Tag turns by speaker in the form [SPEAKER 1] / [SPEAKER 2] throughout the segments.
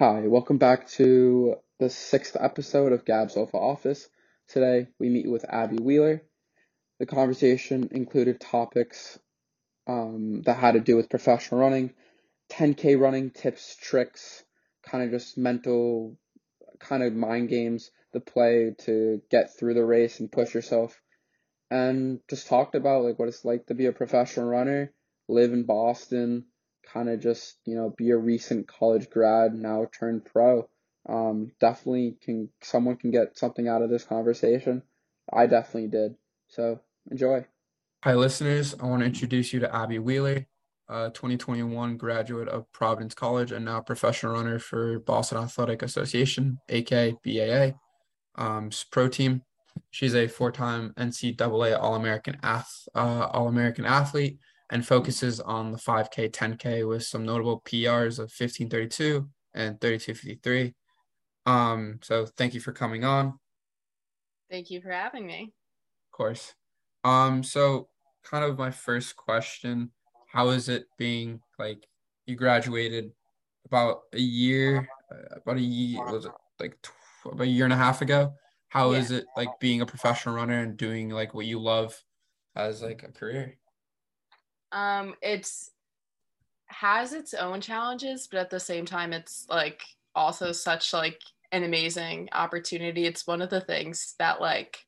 [SPEAKER 1] Hi, welcome back to the sixth episode of Gab's Alpha Office. Today we meet with Abbey Wheeler. The conversation included topics um, that had to do with professional running, 10K running tips, tricks, kind of just mental, kind of mind games, the play to get through the race and push yourself, and just talked about like what it's like to be a professional runner, live in Boston kind of just you know be a recent college grad now turned pro. Um, definitely can someone can get something out of this conversation. I definitely did. So enjoy.
[SPEAKER 2] Hi listeners. I want to introduce you to abbey wheeler a 2021 graduate of providence college and now professional runner for boston athletic association aka baa um, pro team. She's a four-time ncaa all-american ath- uh, all-american athlete and focuses on the 5K, 10K with some notable PRs of 1532 and 3253. Um, so thank you for coming on.
[SPEAKER 3] Thank you for having me.
[SPEAKER 2] Of course. Um, so kind of my first question, how is it being like you graduated about a year, uh, about a year, was it like about a year and a half ago? How yeah. is it like being a professional runner and doing like what you love as like a career?
[SPEAKER 3] Um, it's has its own challenges, but at the same time, it's like also such like an amazing opportunity. It's one of the things that like,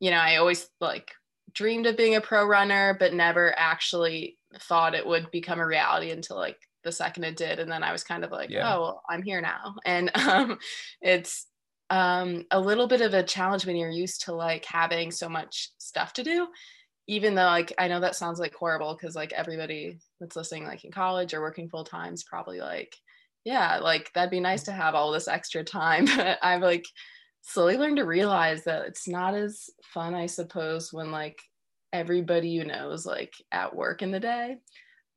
[SPEAKER 3] you know, I always like dreamed of being a pro runner, but never actually thought it would become a reality until like the second it did. And then I was kind of like, yeah. oh, well, I'm here now. And um, it's um, a little bit of a challenge when you're used to like having so much stuff to do even though like I know that sounds like horrible because like everybody that's listening like in college or working full time is probably like, yeah, like that'd be nice to have all this extra time. But I've like slowly learned to realize that it's not as fun, I suppose, when like everybody you know is like at work in the day.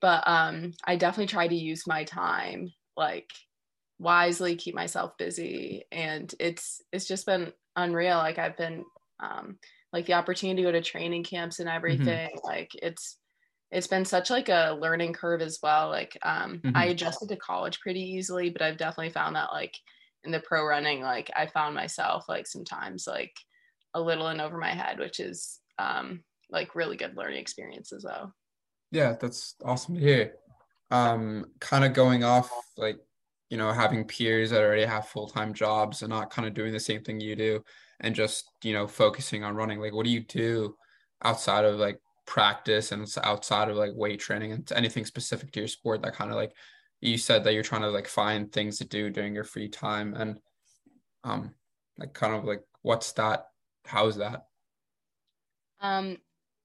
[SPEAKER 3] But um I definitely try to use my time like wisely, keep myself busy. And it's it's just been unreal. Like I've been um like the opportunity to go to training camps and mm-hmm. everything mm-hmm. like it's it's been such like a learning curve as well like um mm-hmm. i adjusted to college pretty easily but i've definitely found that like in the pro running like i found myself like sometimes like a little in over my head which is um like really good learning experiences though
[SPEAKER 2] yeah that's awesome to hear um kind of going off like you know having peers that already have full-time jobs and not kind of doing the same thing you do and just you know focusing on running. Like what do you do outside of like practice and outside of like weight training and anything specific to your sport that kind of like you said that you're trying to like find things to do during your free time? And um like kind of like what's that how's that?
[SPEAKER 3] Um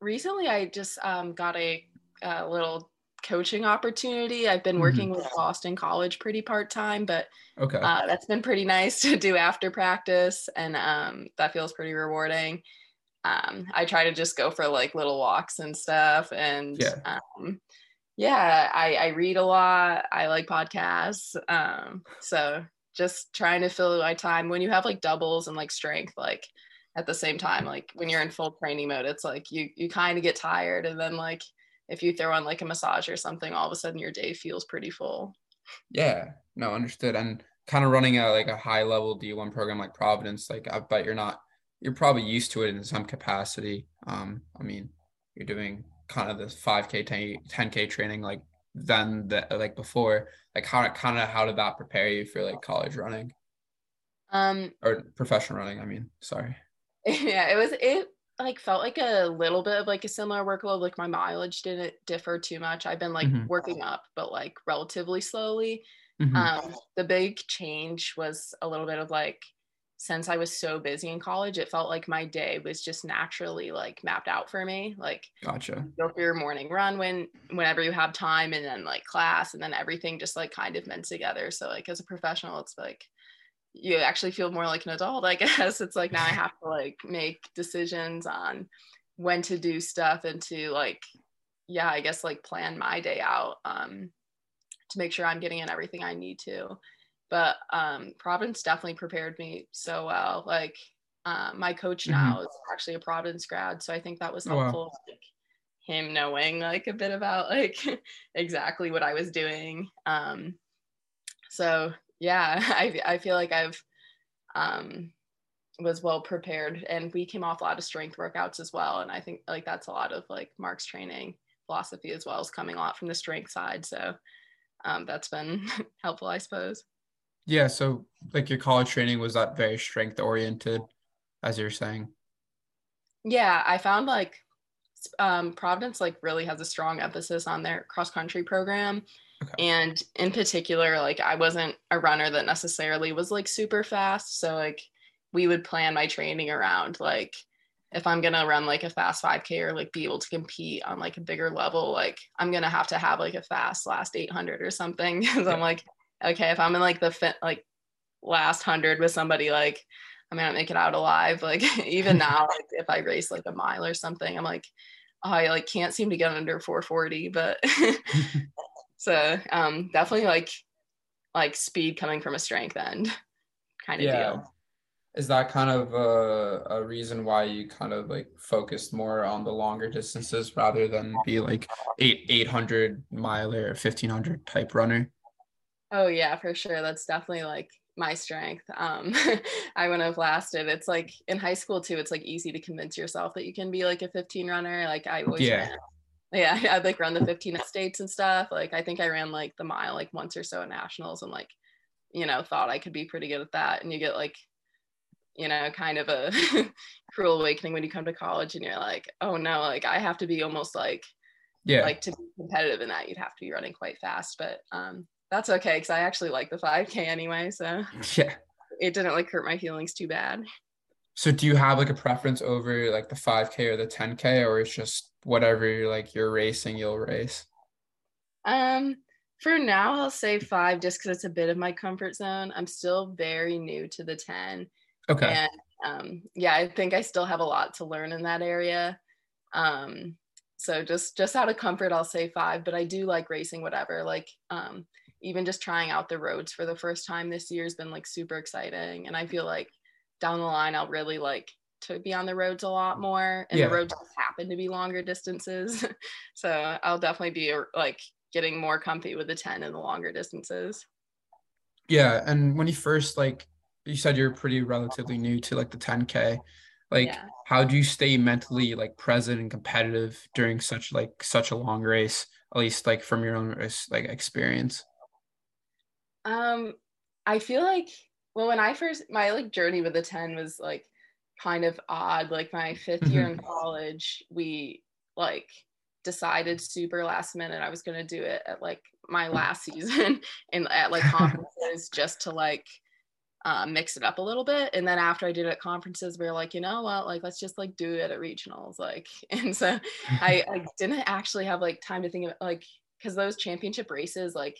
[SPEAKER 3] recently i just um got a, a little coaching opportunity. I've been working mm-hmm. with Boston College pretty part time, but okay, uh, that's been pretty nice to do after practice, and um, that feels pretty rewarding. Um, I try to just go for like little walks and stuff, and yeah, um, yeah I, I read a lot. I like podcasts, um, so just trying to fill my time when you have like doubles and like strength, like at the same time like when you're in full training mode it's like you you kind of get tired and then like if you throw on like a massage or something, all of a sudden your day feels pretty full.
[SPEAKER 2] Yeah, no, understood. And kind of running a like a high level D1 program like Providence, like I bet you're not you're probably used to it in some capacity. Um, I mean, you're doing kind of this 5k 10, k training like than the like before. Like how kind of how did that prepare you for like college running? Um or professional running, I mean, sorry.
[SPEAKER 3] Yeah, it was it like felt like a little bit of like a similar workload. Like my mileage didn't differ too much. I've been like mm-hmm. working up, but like relatively slowly. Mm-hmm. Um, the big change was a little bit of like since I was so busy in college, it felt like my day was just naturally like mapped out for me. Like
[SPEAKER 2] gotcha.
[SPEAKER 3] Go for your morning run when whenever you have time and then like class and then everything just like kind of meant together. So like as a professional, it's like you actually feel more like an adult i guess it's like now i have to like make decisions on when to do stuff and to like yeah i guess like plan my day out um to make sure i'm getting in everything i need to but um providence definitely prepared me so well like uh, my coach mm-hmm. now mm-hmm. is actually a providence grad so i think that was helpful oh, wow. like, him knowing like a bit about like exactly what i was doing um so yeah, I I feel like I've um was well prepared and we came off a lot of strength workouts as well. And i think like that's a lot of like mark's training philosophy as well as coming a lot from the strength side. So um, that's been helpful i suppose.
[SPEAKER 2] Yeah so like your college training was that very strength oriented as you're saying?
[SPEAKER 3] Yeah i found like um, providence like really has a strong emphasis on their cross country program okay. and in particular like i wasn't a runner that necessarily was like super fast so like we would plan my training around like if I'm gonna run like a fast 5K or like be able to compete on like a bigger level, like I'm gonna have to have like a fast last 800 or something. Because I'm like, okay, if I'm in like the fit like last hundred with somebody, like I may not make it out alive. Like even now, like if I race like a mile or something, I'm like, oh, I like can't seem to get under 440. But so um, definitely like like speed coming from a strength end kind of yeah. deal.
[SPEAKER 2] Is that kind of a, a reason why you kind of like focused more on the longer distances rather than be like eight 800 mile or 1500 type runner?
[SPEAKER 3] Oh yeah for sure. That's definitely like my strength. Um i wouldn't have lasted it's like in high school too it's like easy to convince yourself that you can be like a 15 runner. Like i always yeah. ran, yeah i'd like run the 15 states and stuff like i think i ran like the mile like once or so at nationals and like you know thought i could be pretty good at that and you get like you know, kind of a cruel awakening when you come to college and you're like, oh no, like I have to be almost like, yeah, like to be competitive in that, you'd have to be running quite fast. But um, that's okay because I actually like the 5K anyway. So
[SPEAKER 2] yeah,
[SPEAKER 3] it didn't like hurt my feelings too bad.
[SPEAKER 2] So do you have like a preference over like the 5K or the 10K, or it's just whatever like you're racing, you'll race?
[SPEAKER 3] Um, for now, I'll say five just because it's a bit of my comfort zone. I'm still very new to the 10
[SPEAKER 2] Okay.
[SPEAKER 3] And um, yeah, I think I still have a lot to learn in that area. Um, so just just out of comfort, I'll say five. But I do like racing, whatever. Like um, even just trying out the roads for the first time this year has been like super exciting, and I feel like down the line I'll really like to be on the roads a lot more, and yeah. the roads happen to be longer distances. so I'll definitely be like getting more comfy with the 10 and the longer distances.
[SPEAKER 2] Yeah, and when you first like you said you're pretty relatively new to like the 10k like yeah. how do you stay mentally like present and competitive during such like such a long race at least like from your own like experience
[SPEAKER 3] um i feel like well when i first my like journey with the 10 was like kind of odd like my 5th year in mm-hmm. college we like decided super last minute i was going to do it at like my last season and at like conferences just to like uh, mix it up a little bit. And then after I did it at conferences, we were like, you know what, like let's just like do it at regionals. Like, and so I, I didn't actually have like time to think of like because those championship races, like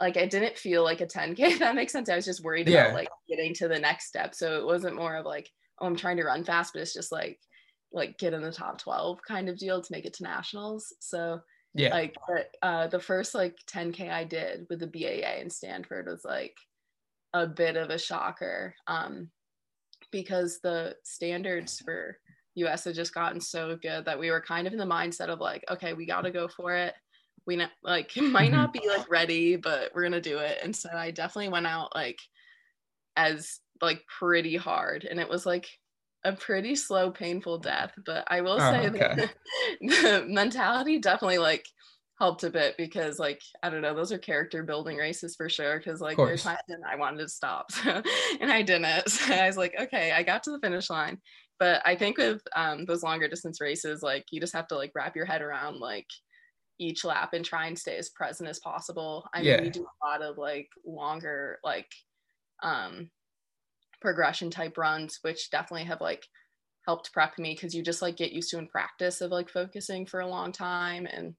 [SPEAKER 3] like I didn't feel like a 10k. If that makes sense. I was just worried yeah. about like getting to the next step. So it wasn't more of like, oh, I'm trying to run fast, but it's just like like get in the top 12 kind of deal to make it to nationals. So yeah, like uh, the first like 10k I did with the BAA in Stanford was like a bit of a shocker um, because the standards for US had just gotten so good that we were kind of in the mindset of like, okay, we got to go for it. We not, like it might not be like ready, but we're gonna do it. And so I definitely went out like as like pretty hard, and it was like a pretty slow, painful death. But I will oh, say okay. that the mentality definitely like helped a bit because like I don't know, those are character building races for sure. Because like there's times when I wanted to stop, so, and I didn't. So I was like, okay, I got to the finish line. But I think with um, those longer distance races, like you just have to like wrap your head around like each lap and try and stay as present as possible. I yeah. mean, we do a lot of like longer like um progression type runs, which definitely have like helped prep me because you just like get used to in practice of like focusing for a long time and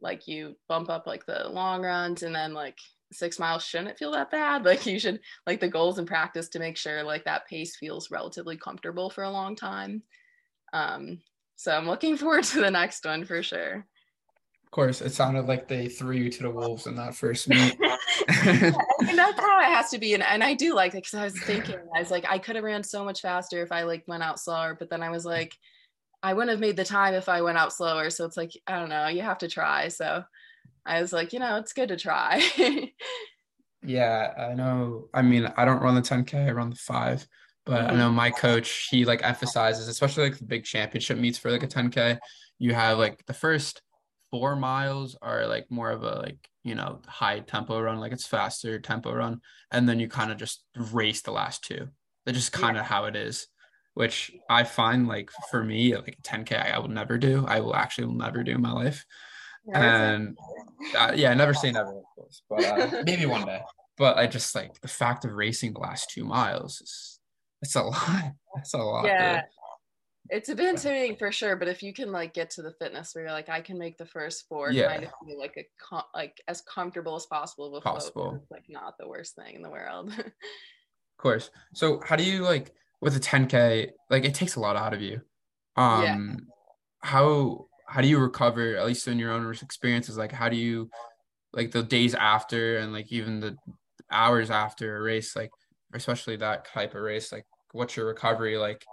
[SPEAKER 3] like you bump up like the long runs and then like six miles shouldn't feel that bad like you should like the goals in practice to make sure like that pace feels relatively comfortable for a long time um so i'm looking forward to the next one for sure
[SPEAKER 2] course it sounded like they threw you to the wolves in that first meet
[SPEAKER 3] and that's how it has to be and, and i do like it because i was thinking i was like i could have ran so much faster if i like went out slower but then i was like I wouldn't have made the time if I went out slower. So it's like, I don't know, you have to try. So I was like, you know, it's good to try.
[SPEAKER 2] Yeah, I know. I mean, I don't run the 10K, I run the five, but I
[SPEAKER 3] Mhm.
[SPEAKER 2] know my coach, he like emphasizes, especially like the big championship meets for like a 10K, you have like the first four miles are like more of a like, you know, high tempo run, like it's faster tempo run, and then you kind of just race the last two. That's just kind of how it is, which I find like for me, like a 10K, I will never do. I will actually will never do in my life.
[SPEAKER 3] Never
[SPEAKER 2] And uh, yeah, never say never, of course, but uh, maybe one day. But I just like the fact of racing the last two miles is it's a lot. That's a lot.
[SPEAKER 3] Yeah. It's a bit intimidating for sure, but if you can like get to the fitness where you're like, I can make the first four
[SPEAKER 2] Yeah.
[SPEAKER 3] kind of feel like a com- like as comfortable as possible with
[SPEAKER 2] Possible.
[SPEAKER 3] it's like not the worst thing in the world.
[SPEAKER 2] of course. So how do you like with a 10K, like it takes a lot out of you. Um how how do you recover, at least in your own experiences? Like how do you like the days after and like even the hours after a race, like especially that type of race, like what's your recovery like?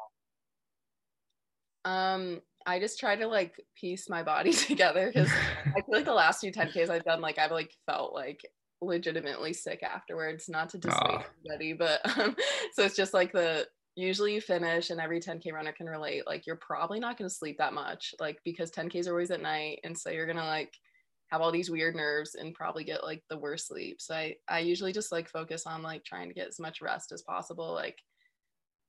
[SPEAKER 3] Um, I just try to like piece my body together because I feel like the last few 10Ks I've done, like I've like felt like legitimately sick afterwards. Not to dissuade
[SPEAKER 2] Aw.
[SPEAKER 3] anybody, but um, so it's just like the usually you finish and every 10K runner can relate. Like you're probably not gonna sleep that much, like because 10Ks are always at night, and so you're gonna like have all these weird nerves and probably get like the worst sleep. So I I usually just like focus on like trying to get as much rest as possible, like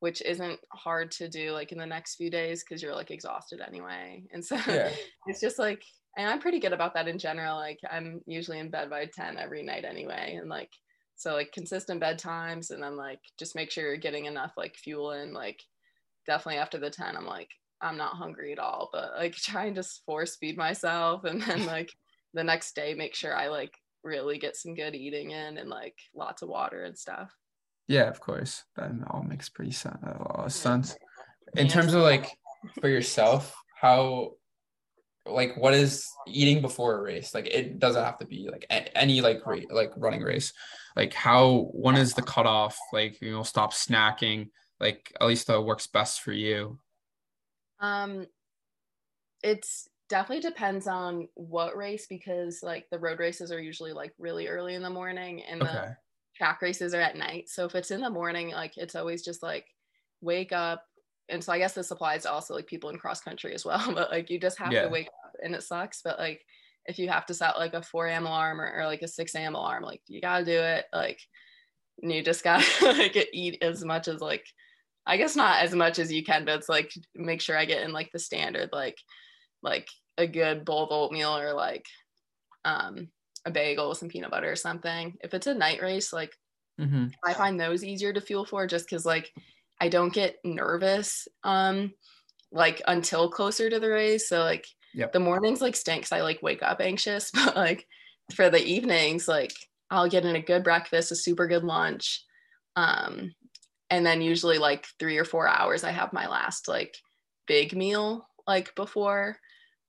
[SPEAKER 3] which isn't hard to do like in the next few days because you're like exhausted anyway. And so
[SPEAKER 2] Yeah.
[SPEAKER 3] it's just like and I'm pretty good about that in general. Like I'm usually in bed by 10 every night anyway. And like so like consistent bedtimes and then like just make sure you're getting enough like fuel in. Like definitely after the 10, I'm like, I'm not hungry at all, but like try and just force feed myself and then like the next day make sure I like really get some good eating in and like lots of water and stuff.
[SPEAKER 2] Yeah, of course. That all makes pretty sen- a lot of sense. In terms of like for yourself, how like what is eating before a race? Like it doesn't have to be like a- any like ra- like running race. Like how when is the cutoff? Like you know, stop snacking. Like at least that works best for you.
[SPEAKER 3] Um, it's definitely depends on what race because like the road races are usually like really early in the morning and the
[SPEAKER 2] Okay.
[SPEAKER 3] Track races are at night. So if it's in the morning, like it's always just like wake up. And so I guess this applies to also like people in cross country as well. But like you just have
[SPEAKER 2] Yeah.
[SPEAKER 3] to wake up and it sucks. But like if you have to set like a 4 a.m. alarm or, or like a 6 a.m. alarm, like you gotta do it. Like you just gotta like eat as much as like I guess not as much as you can, but it's like make sure I get in like the standard like like a good bowl of oatmeal or like um a bagel with some peanut butter or something. If it's a night race, like
[SPEAKER 2] Mm-hmm.
[SPEAKER 3] I find those easier to fuel for just because like I don't get nervous um like until closer to the race. So like
[SPEAKER 2] Yep.
[SPEAKER 3] the mornings like stinks. I like wake up anxious, but like for the evenings, like I'll get in a good breakfast, a super good lunch. Um and then usually like three or four hours I have my last like big meal like before.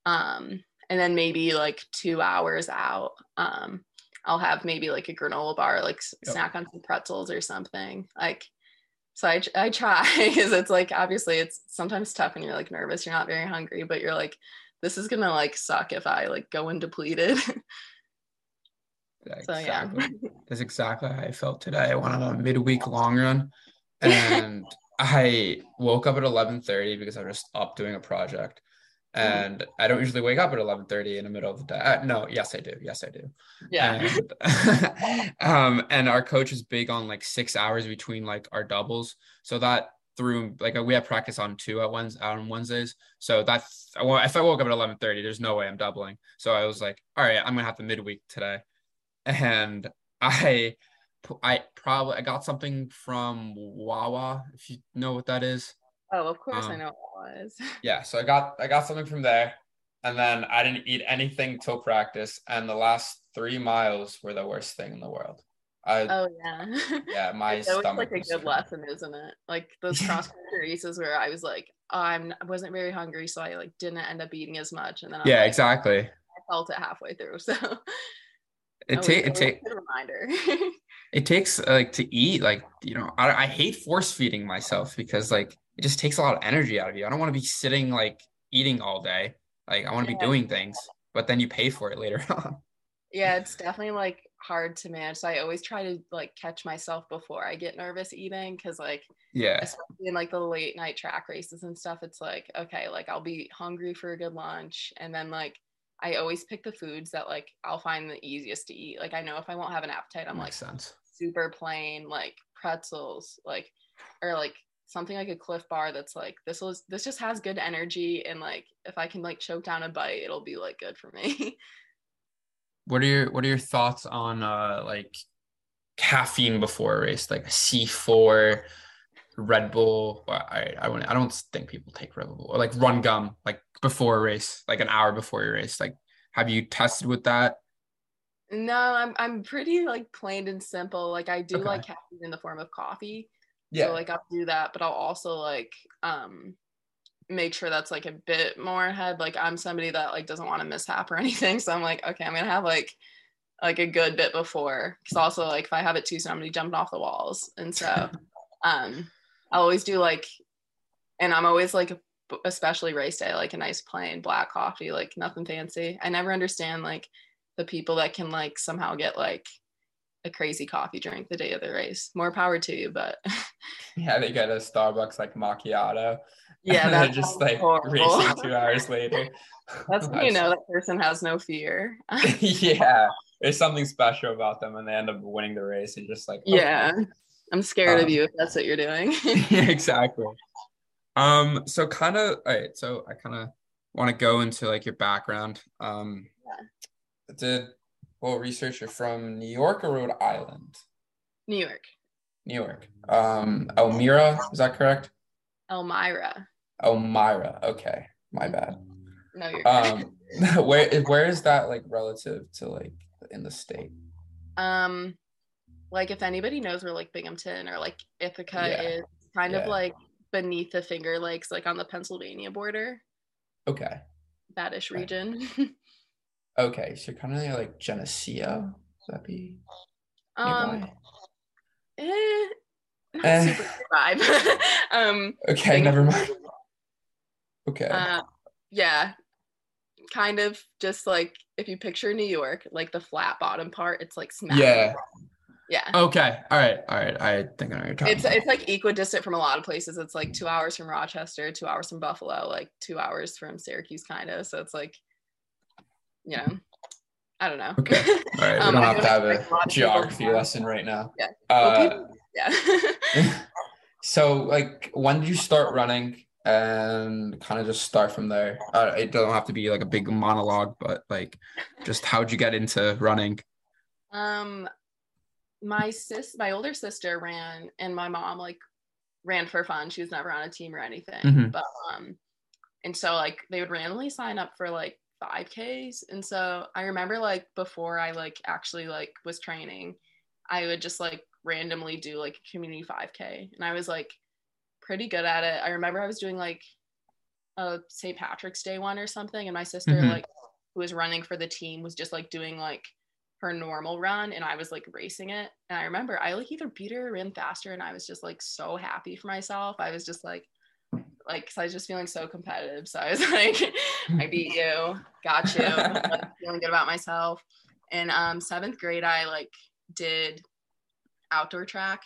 [SPEAKER 3] Um and then maybe like two hours out. Um I'll have maybe like a granola bar, like
[SPEAKER 2] Yep.
[SPEAKER 3] snack on some pretzels or something. Like, so I, I try because it's like obviously it's sometimes tough when you're like nervous, you're not very hungry, but you're like, this is gonna like suck if I like go in depleted.
[SPEAKER 2] Yeah,
[SPEAKER 3] so yeah.
[SPEAKER 2] That's exactly how I felt today. I went on a midweek long run and I woke up at 11:30 because I was just up doing a project. And I don't usually wake up at 11:30 in the middle of the day. Uh, no, yes, I do. Yes, I do.
[SPEAKER 3] yeah.
[SPEAKER 2] And, um, and our coach is big on like six hours between like our doubles. So that through like we have practice on two at Wednes on Wednesdays. So that's well, if I woke up at 11:30, there's no way I'm doubling. So I was like, all right, I'm gonna have the midweek today. And I I probably I got something from Wawa, if you know what that is.
[SPEAKER 3] Oh, of course I
[SPEAKER 2] Um,
[SPEAKER 3] know what it was.
[SPEAKER 2] Yeah, so I got I got something from there, and then I didn't eat anything till practice, and the last three miles were the worst thing in the world. I
[SPEAKER 3] Oh yeah.
[SPEAKER 2] yeah, my
[SPEAKER 3] It's always
[SPEAKER 2] stomach
[SPEAKER 3] like a good lesson, isn't it? Like those cross country races where I was like, I'm I wasn't very hungry, so I like didn't end up eating as much, and then I was
[SPEAKER 2] Yeah,
[SPEAKER 3] like,
[SPEAKER 2] exactly.
[SPEAKER 3] I felt it halfway through. So
[SPEAKER 2] It
[SPEAKER 3] always-
[SPEAKER 2] take it
[SPEAKER 3] reminder.
[SPEAKER 2] it takes like to eat like you know I, I hate force feeding myself because like it just takes a lot of energy out of you i don't want to be sitting like eating all day like i want to
[SPEAKER 3] Yeah.
[SPEAKER 2] be doing things but then you pay for it later on
[SPEAKER 3] yeah, it's definitely like hard to manage. So I always try to like catch myself before I get nervous eating because like
[SPEAKER 2] Yeah.
[SPEAKER 3] especially in like the late night track races and stuff, it's like, okay, like I'll be hungry for a good lunch. And then like I always pick the foods that like I'll find the easiest to eat. Like I know if I won't have an appetite, I'm like
[SPEAKER 2] sense.
[SPEAKER 3] super plain, like pretzels, like or like something like a Clif Bar that's like this was this just has good energy and like if I can like choke down a bite, it'll be like good for me.
[SPEAKER 2] What are your what are your thoughts on uh like caffeine before a race, like C4, Red Bull? I I I don't think people take Red Bull or like run gum like before a race, like an hour before your race. Like, have you tested with that?
[SPEAKER 3] no, I'm I'm pretty like plain and simple. Like I do
[SPEAKER 2] Okay.
[SPEAKER 3] like caffeine in the form of coffee. So like I'll do that, but I'll also like um make sure that's like a bit more ahead. Like I'm somebody that like doesn't want to mishap or anything. So I'm like, okay, I'm gonna have like like a good bit before. Cause also like if I have it too soon, I'm gonna be jumping off the walls. And so um I always do like and I'm always like especially race day, like a nice plain black coffee, like nothing fancy. I never understand like the people that can like somehow get like a crazy coffee drink the day of the race. More power to you, but
[SPEAKER 2] yeah, they get a Starbucks like macchiato.
[SPEAKER 3] yeah,
[SPEAKER 2] and
[SPEAKER 3] that's
[SPEAKER 2] just like
[SPEAKER 3] horrible.
[SPEAKER 2] racing two hours later.
[SPEAKER 3] That's when you know that person has no fear.
[SPEAKER 2] yeah, there's something special about them, and they end up winning the race. You're just like, okay.
[SPEAKER 3] yeah, I'm scared
[SPEAKER 2] Um,
[SPEAKER 3] of you if that's what you're doing.
[SPEAKER 2] yeah, exactly. Um, so kind of, all right. So I kind of want to go into like your background. Um, yeah. did well research. You're from New York or Rhode Island?
[SPEAKER 3] New York,
[SPEAKER 2] New York. Um, Elmira, is that correct?
[SPEAKER 3] Elmira.
[SPEAKER 2] Elmira. Okay, my bad.
[SPEAKER 3] No, you're.
[SPEAKER 2] Um, where where is that like relative to like in the state?
[SPEAKER 3] um, like if anybody knows where like Binghamton or like Ithaca
[SPEAKER 2] Yeah,
[SPEAKER 3] is, kind
[SPEAKER 2] yeah.
[SPEAKER 3] of like beneath the Finger Lakes, like on the Pennsylvania border,
[SPEAKER 2] Okay.
[SPEAKER 3] that-ish region.
[SPEAKER 2] Okay, so kind of like Geneseo. Would that be
[SPEAKER 3] um,
[SPEAKER 2] nearby?
[SPEAKER 3] eh, not
[SPEAKER 2] Eh.
[SPEAKER 3] super vibe. um,
[SPEAKER 2] okay,
[SPEAKER 3] Bing-
[SPEAKER 2] never mind. Okay.
[SPEAKER 3] Uh, yeah, kind of just like if you picture New York, like the flat bottom part, it's like smack.
[SPEAKER 2] Yeah.
[SPEAKER 3] Yeah.
[SPEAKER 2] Okay. All right. All right. I think I know what you're talking
[SPEAKER 3] It's
[SPEAKER 2] about.
[SPEAKER 3] it's like equidistant from a lot of places. It's like two hours from Rochester, two hours from Buffalo, like two hours from Syracuse, kind of. So it's like, you know, I don't know.
[SPEAKER 2] Okay. All right. We
[SPEAKER 3] Um,
[SPEAKER 2] don't have to have a
[SPEAKER 3] a lot of people
[SPEAKER 2] geography lesson right now.
[SPEAKER 3] Yeah. Well,
[SPEAKER 2] Uh,
[SPEAKER 3] people- yeah.
[SPEAKER 2] so like when did you start running and kind of just start from there? Uh, it doesn't have to be like a big monologue, but like just how'd you get into running?
[SPEAKER 3] Um, my sis, my older sister ran, and my mom like ran for fun. She was never on a team or anything,
[SPEAKER 2] Mhm.
[SPEAKER 3] but um, and so like they would randomly sign up for like 5Ks, and so I remember like before I like actually like was training, I would just like randomly do like a community 5K, and I was like pretty good at it. I remember I was doing like a St. Patrick's Day one or something, and my sister
[SPEAKER 2] Mhm.
[SPEAKER 3] like who was running for the team was just like doing like her normal run and I was like racing it. And I remember I like either beat her or ran faster and I was just like so happy for myself. I was just like like cause I was just feeling so competitive. So I was like, I beat you, got you, like, feeling good about myself. And um seventh grade I like did outdoor track.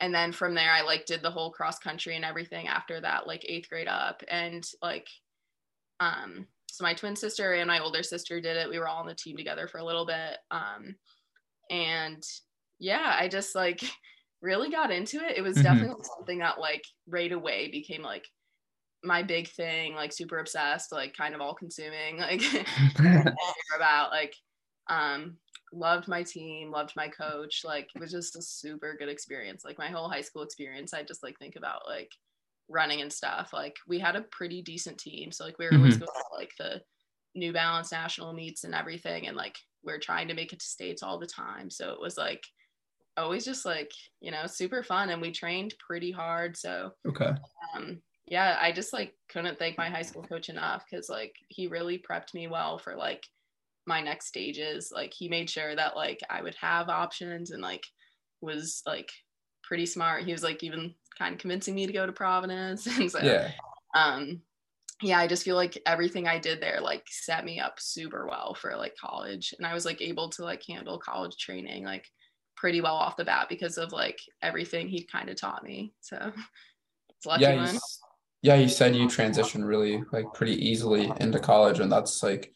[SPEAKER 3] And then from there I like did the whole cross country and everything after that, like eighth grade up. And like um so my twin sister and my older sister did it we were all on the team together for a little bit um and yeah i just like really got into it. It was
[SPEAKER 2] Mhm.
[SPEAKER 3] definitely something that like right away became like my big thing like super obsessed like kind of all consuming like about like um loved my team loved my coach like it was just a super good experience. Like my whole high school experience i just like think about like running and stuff. Like we had a pretty decent team. So like we were always
[SPEAKER 2] Mhm.
[SPEAKER 3] going to like the new balance national meets and everything and like we are trying to make it to states all the time. So it was like always just like you know super fun and we trained pretty hard so
[SPEAKER 2] Okay.
[SPEAKER 3] um yeah i just like couldn't thank my high school coach enough because like he really prepped me well for like my next stages like he made sure that like i would have options and like was like pretty smart he was like even kind of convincing me to go to providence and so
[SPEAKER 2] Yeah.
[SPEAKER 3] um yeah, I just feel like everything I did there like set me up super well for like college. And I was like able to like handle college training like pretty well off the bat because of like everything he kind of taught me. So it's lucky
[SPEAKER 2] Yeah, you, yeah, you said you transitioned really like pretty easily into college, and that's like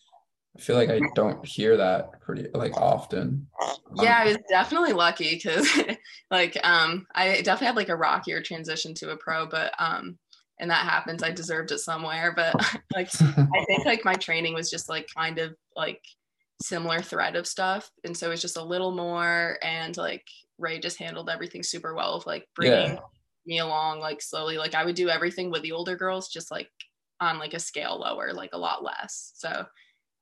[SPEAKER 2] I feel like I don't hear that pretty like often.
[SPEAKER 3] Yeah,
[SPEAKER 2] Um,
[SPEAKER 3] I was definitely lucky because like um I definitely had like a rockier transition to a pro, but um and that happens. I deserved it somewhere. But like I think like my training was just like kind of like similar thread of stuff. And so it was just a little more and like Ray just handled everything super well of like bringing
[SPEAKER 2] Yeah.
[SPEAKER 3] me along like slowly. Like I would do everything with the older girls just like on like a scale lower, like a lot less. So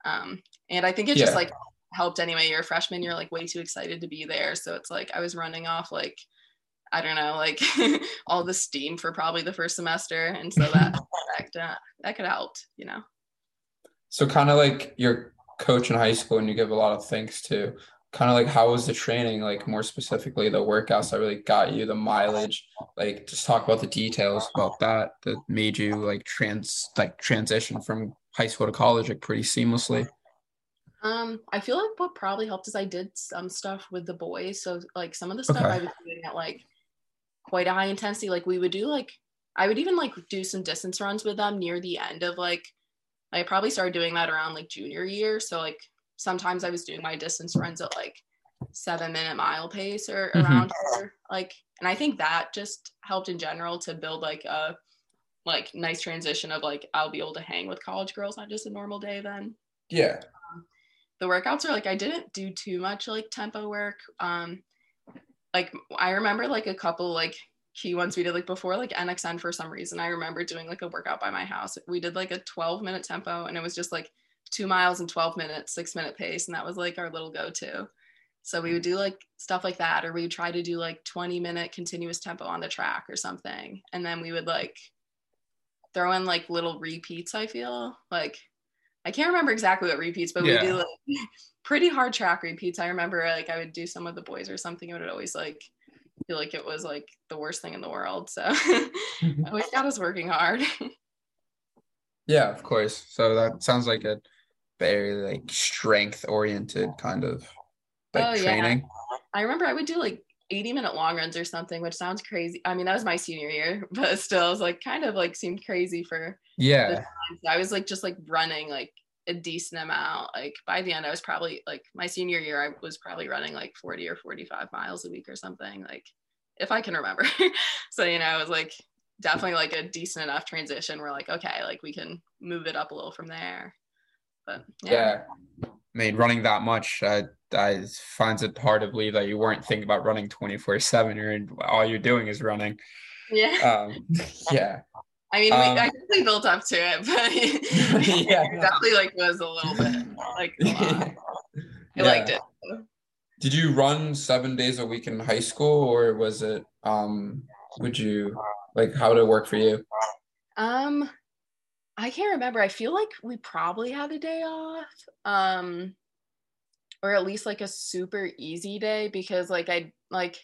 [SPEAKER 3] um and I think it just like helped anyway. You're a freshman, you're like way too excited to be there. So it's like I was running off like I don't know, like all the steam for probably the first semester. And so that that, uh, that could help, you know.
[SPEAKER 2] So kind of like your coach in high school and you give a lot of thanks to kind of like how was the training like more specifically the workouts that really got you the mileage like just talk about the details about that that made you like trans like transition from high school to college like pretty seamlessly
[SPEAKER 3] Um, I feel like what probably helped is I did some stuff with the boys. So like some of the stuff
[SPEAKER 2] Okay.
[SPEAKER 3] I was doing at like quite a high intensity, like we would do like I would even like do some distance runs with them near the end of like I probably started doing that around like junior year. So like sometimes I was doing my distance runs at like seven minute mile pace or
[SPEAKER 2] Mhm.
[SPEAKER 3] around. Like and I think that just helped in general to build like a like nice transition of like I'll be able to hang with college girls, not just a normal day then
[SPEAKER 2] yeah
[SPEAKER 3] the workouts are like I didn't do too much like tempo work. Um like I remember like a couple like key ones we did like before like NXN for some reason. I remember doing like a workout by my house. We did like a 12 minute tempo and it was just like two miles in 12 minutes, six minute pace. And that was like our little go-to. So we would mm. do like stuff like that, or we would try to do like 20 minute continuous tempo on the track or something. And then we would like throw in like little repeats, I feel like I can't remember exactly what repeats, but
[SPEAKER 2] Yeah.
[SPEAKER 3] we do like pretty hard track repeats. I remember like I would do some with the boys or something. It would always like feel like it was like the worst thing in the world. So I always got us working hard.
[SPEAKER 2] yeah of course so that sounds like a very like strength oriented kind of like
[SPEAKER 3] Oh, yeah. I remember I would do like 80 minute long runs or something, which sounds crazy. I mean, that was my senior year, but still, it was like kind of like seemed crazy for
[SPEAKER 2] yeah
[SPEAKER 3] I was like just like running like a decent amount. Like by the end, I was probably like my senior year, I was probably running like 40 or 45 miles a week or something, like if I can remember. so, you know, it was like definitely like a decent enough transition. We're like, okay, like we can move it up a little from there. But yeah.
[SPEAKER 2] yeah I mean running that much I I finds it hard to believe that you weren't thinking about running 24 7 or all you're doing is running
[SPEAKER 3] Yeah.
[SPEAKER 2] um yeah
[SPEAKER 3] I mean,
[SPEAKER 2] Um,
[SPEAKER 3] we, I definitely built up to it, but
[SPEAKER 2] Yeah.
[SPEAKER 3] it definitely like was a little bit like a lot. I
[SPEAKER 2] Yeah.
[SPEAKER 3] liked it.
[SPEAKER 2] Did you run seven days a week in high school or was it um would you like how did it work for you?
[SPEAKER 3] Um, I can't remember. I feel like we probably had a day off. Um, or at least like a super easy day because like I like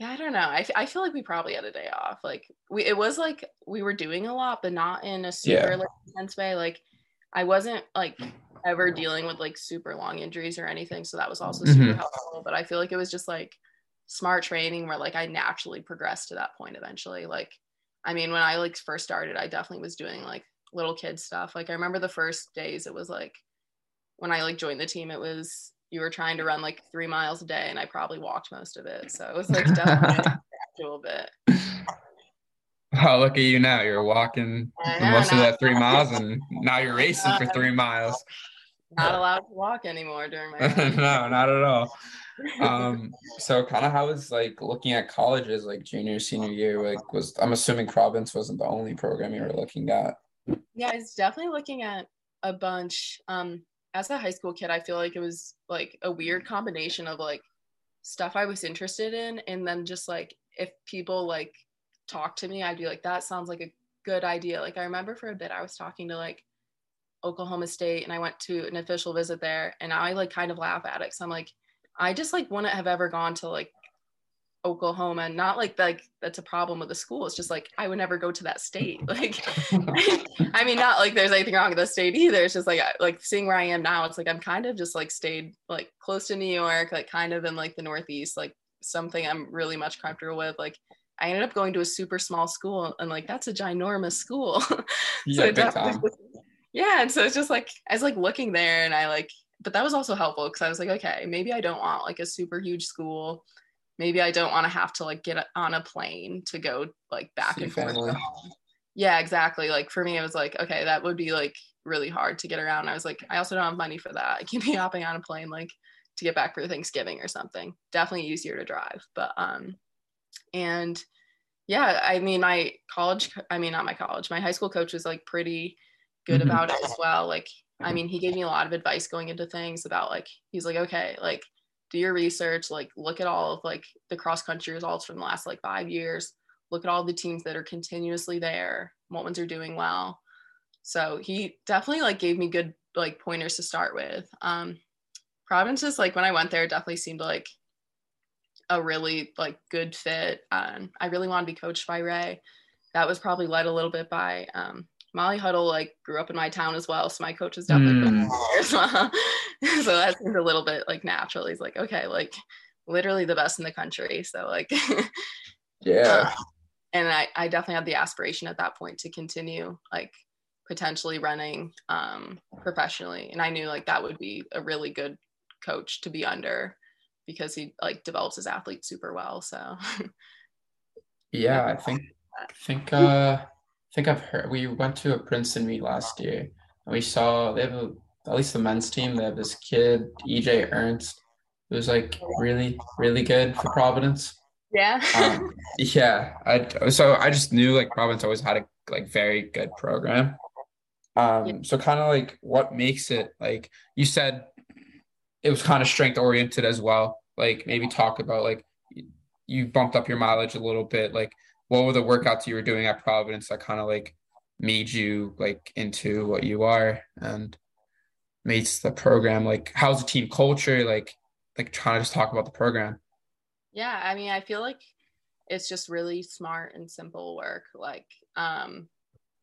[SPEAKER 3] yeah, I don't know. I, f- I feel like we probably had a day off. Like we it was like we were doing a lot, but not in a super
[SPEAKER 2] Yeah.
[SPEAKER 3] like intense way. Like I wasn't like ever dealing with like super long injuries or anything, so that was also super
[SPEAKER 2] Mhm.
[SPEAKER 3] helpful. But I feel like it was just like smart training where like I naturally progressed to that point eventually. Like I mean, when I like first started, I definitely was doing like little kid stuff. Like I remember the first days it was like when I like joined the team, it was you were trying to run like three miles a day and I probably walked most of it. So it was like definitely a little bit.
[SPEAKER 2] Oh, look at you now. You're walking
[SPEAKER 3] know,
[SPEAKER 2] most of that three miles and now you're racing for three miles.
[SPEAKER 3] Not allowed to walk anymore during my
[SPEAKER 2] no, not at all. Um, so kind of how was like looking at colleges like junior, senior year, like was I'm assuming Providence wasn't the only program you were looking at.
[SPEAKER 3] yeah, I was definitely looking at a bunch. Um, as a high school kid, I feel like it was like a weird combination of like stuff I was interested in, and then just like if people like talk to me, I'd be like, that sounds like a good idea. Like I remember for a bit I was talking to like Oklahoma State and I went to an official visit there and I like kind of laugh at it because I'm like, I just like wouldn't have ever gone to like Oklahoma. Not like like that's a problem with the school. It's just like I would never go to that state. Like, I mean, not like there's anything wrong with the state either. It's just like like seeing where I am now. It's like I'm kind of just like stayed like close to New York, like kind of in like the Northeast, like something I'm really much comfortable with. Like I ended up going to a super small school, and like that's a ginormous school.
[SPEAKER 2] Yeah, big time.
[SPEAKER 3] yeah, and so it's just like I was like looking there, and I like, but that was also helpful because I was like, okay, maybe I don't want like a super huge school maybe I don't want to have to like get on a plane to go like back
[SPEAKER 2] See
[SPEAKER 3] and forth.
[SPEAKER 2] family.
[SPEAKER 3] Yeah, exactly. Like for me, it was like, okay, that would be like really hard to get around. I was like, I also don't have money for that. I can't be hopping on a plane like to get back for Thanksgiving or something. Definitely easier to drive. But um and yeah, I mean my college I mean not my college, my high school coach was like pretty good
[SPEAKER 2] Mhm.
[SPEAKER 3] about it as well. Like I mean, he gave me a lot of advice going into things about like he's like, okay, like do your research, like look at all of like the cross country results from the last like five years, look at all the teams that are continuously there, what ones are doing well. So he definitely like gave me good like pointers to start with. Um Providence is like when I went there, definitely seemed like a really like good fit. Um, I really want to be coached by Ray. That was probably led a little bit by um, Molly Huddle. Like grew up in my town as well, so my coach is definitely
[SPEAKER 2] Mm.
[SPEAKER 3] there well. so that seems a little bit like natural. He's like, okay, like literally the best in the country. So like,
[SPEAKER 2] Yeah.
[SPEAKER 3] and I, I definitely had the aspiration at that point to continue like potentially running um, professionally. And I knew like that would be a really good coach to be under because he like develops his athletes super well. So
[SPEAKER 2] Yeah, I think I think uh think I've heard we went to a Princeton meet last year and we saw they have a, at least the men's team, they have this kid, EJ Ernst, who's like really, really good for Providence.
[SPEAKER 3] yeah.
[SPEAKER 2] Um, yeah, I so I just knew like Providence always had a like very good program. Um,
[SPEAKER 3] Yeah.
[SPEAKER 2] so kind of like what makes it like you said it was kind of strength oriented as well. Like maybe talk about like you bumped up your mileage a little bit. Like what were the workouts you were doing at Providence that kind of like made you like into what you are and makes the program like how's the team culture like like trying to just talk about the program.
[SPEAKER 3] Yeah, I mean, I feel like it's just really smart and simple work. Like, um,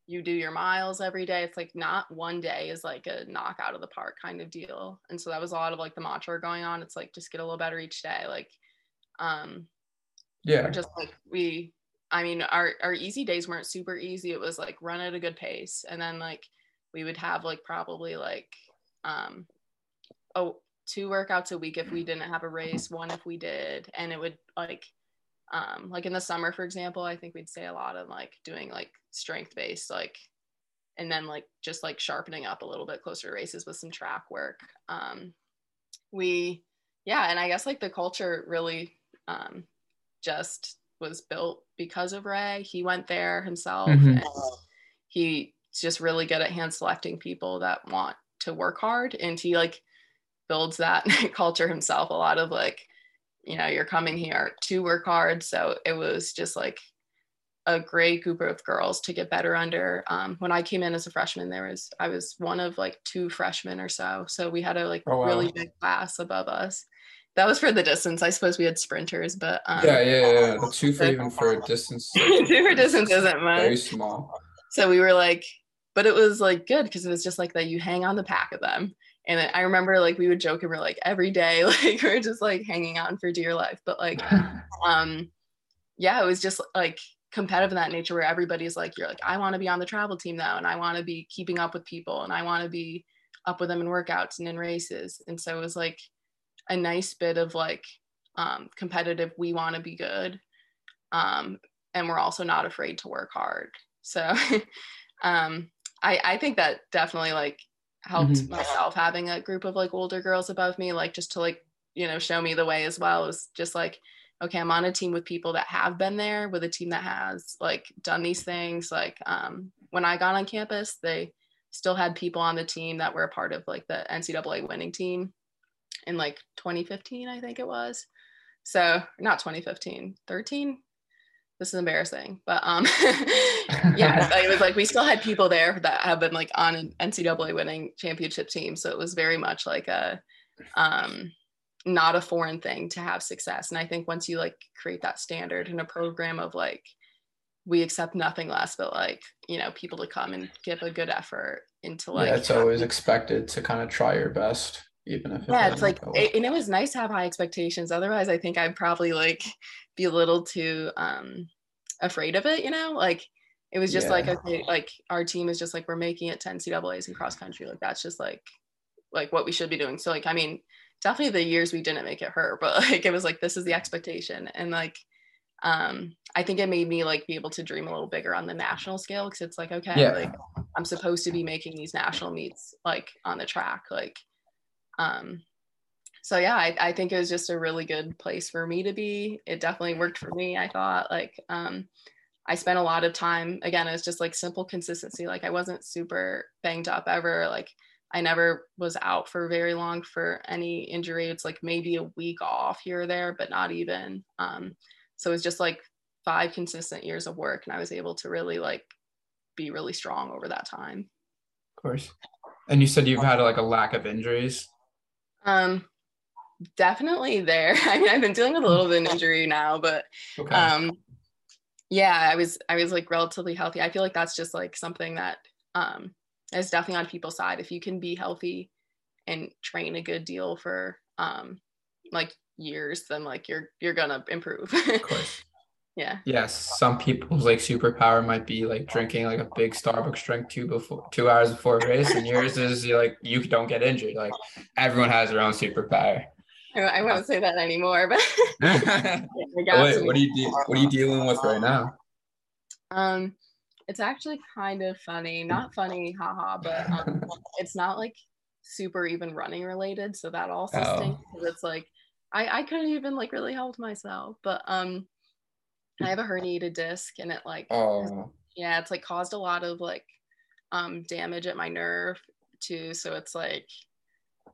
[SPEAKER 3] you do your miles every day. It's like not one day is like a knock out of the park kind of deal. And so that was a lot of like the mantra going on. It's like just get a little better each day. Like, um,
[SPEAKER 2] Yeah.
[SPEAKER 3] just like we i mean our our easy days weren't super easy it was like run at a good pace and then like we would have like probably like um oh two workouts a week if we didn't have a race one if we did and it would like um like in the summer for example i think we'd say a lot of like doing like strength based like and then like just like sharpening up a little bit closer to races with some track work um we yeah and i guess like the culture really um just was built because of Ray. He went there himself
[SPEAKER 2] Mhm.
[SPEAKER 3] and he's just really good at hand selecting people that want to work hard and he like builds that culture himself. A lot of like, you know, you're coming here to work hard. So it was just like a great group of girls to get better under. Um, when I came in as a freshman, there was I was one of like two freshmen or so. So we had a like
[SPEAKER 2] Oh, wow.
[SPEAKER 3] really big class above us. That was for the distance. I suppose we had sprinters, but um,
[SPEAKER 2] Yeah, yeah, yeah. The two for even for a distance.
[SPEAKER 3] two for distance isn't much.
[SPEAKER 2] Very small.
[SPEAKER 3] So we were like, but it was like good because it was just like that you hang on the pack of them. And I remember like we would joke and we're like every day, like we're just like hanging on for dear life. But like, um, yeah, it was just like competitive in that nature where everybody's like, you're like, I want to be on the travel team now, and I want to be keeping up with people, and I want to be up with them in workouts and in races. And so it was like a nice bit of like um, competitive. We want to be good, um, and we're also not afraid to work hard. So um, I I think that definitely like helped
[SPEAKER 2] Mhm.
[SPEAKER 3] myself having a group of like older girls above me, like just to like you know show me the way as well. It was just like okay, I'm on a team with people that have been there, with a team that has like done these things. Like um, when I got on campus, they still had people on the team that were a part of like the NCAA winning team in like 2015, I think it was. So not 2015, 13. This is embarrassing, but um, yeah, it was like we still had people there that have been like on an NCAA winning championship team. So it was very much like a, um, not a foreign thing to have success. And I think once you like create that standard in a program of like, we accept nothing less but like, you know, people to come and give a good effort into like,
[SPEAKER 2] yeah, it's always expected to kind of try your best, even if it
[SPEAKER 3] yeah, it's like, it, and it was nice to have high expectations. Otherwise, I think I'd probably like be a little too um afraid of it, you know, like it was just like
[SPEAKER 2] Yeah.
[SPEAKER 3] okay like our team is just like we're making it 10 ncaa's and cross country like that's just like like what we should be doing so like i mean definitely the years we didn't make it hurt but like it was like this is the expectation and like um i think it made me like be able to dream a little bigger on the national scale because it's like okay
[SPEAKER 2] Yeah.
[SPEAKER 3] like i'm supposed to be making these national meets like on the track like um so yeah I, I think it was just a really good place for me to be it definitely worked for me i thought like um I spent a lot of time again it was just like simple consistency like I wasn't super banged up ever like I never was out for very long for any injury it's like maybe a week off here or there but not even um so it was just like five consistent years of work and I was able to really like be really strong over that time
[SPEAKER 2] Of course. And you said you've had like a lack of injuries.
[SPEAKER 3] Um definitely there. I mean I've been dealing with a little bit of injury now but
[SPEAKER 2] Okay.
[SPEAKER 3] um yeah i was i was like relatively healthy. I feel like that's just like something that um is definitely on people's side. If you can be healthy and train a good deal for um like years then like you're you're gonna improve.
[SPEAKER 2] Of course.
[SPEAKER 3] Yeah
[SPEAKER 2] Yes, some people's like superpower might be like drinking like a big Starbucks drink two before two hours before a race, and yours is like you don't get injured. Like everyone has their own superpower.
[SPEAKER 3] i, I won't say that anymore but
[SPEAKER 2] Wait,
[SPEAKER 3] I got to.
[SPEAKER 2] what are you de- what are you dealing with right now?
[SPEAKER 3] um it's actually kind of funny not funny haha but um it's not like super even running related so that also
[SPEAKER 2] Oh.
[SPEAKER 3] stinks it's like I, I couldn't even like really help myself but um i have a herniated disc and it like
[SPEAKER 2] Oh,
[SPEAKER 3] yeah it's like caused a lot of like um damage at my nerve too so it's like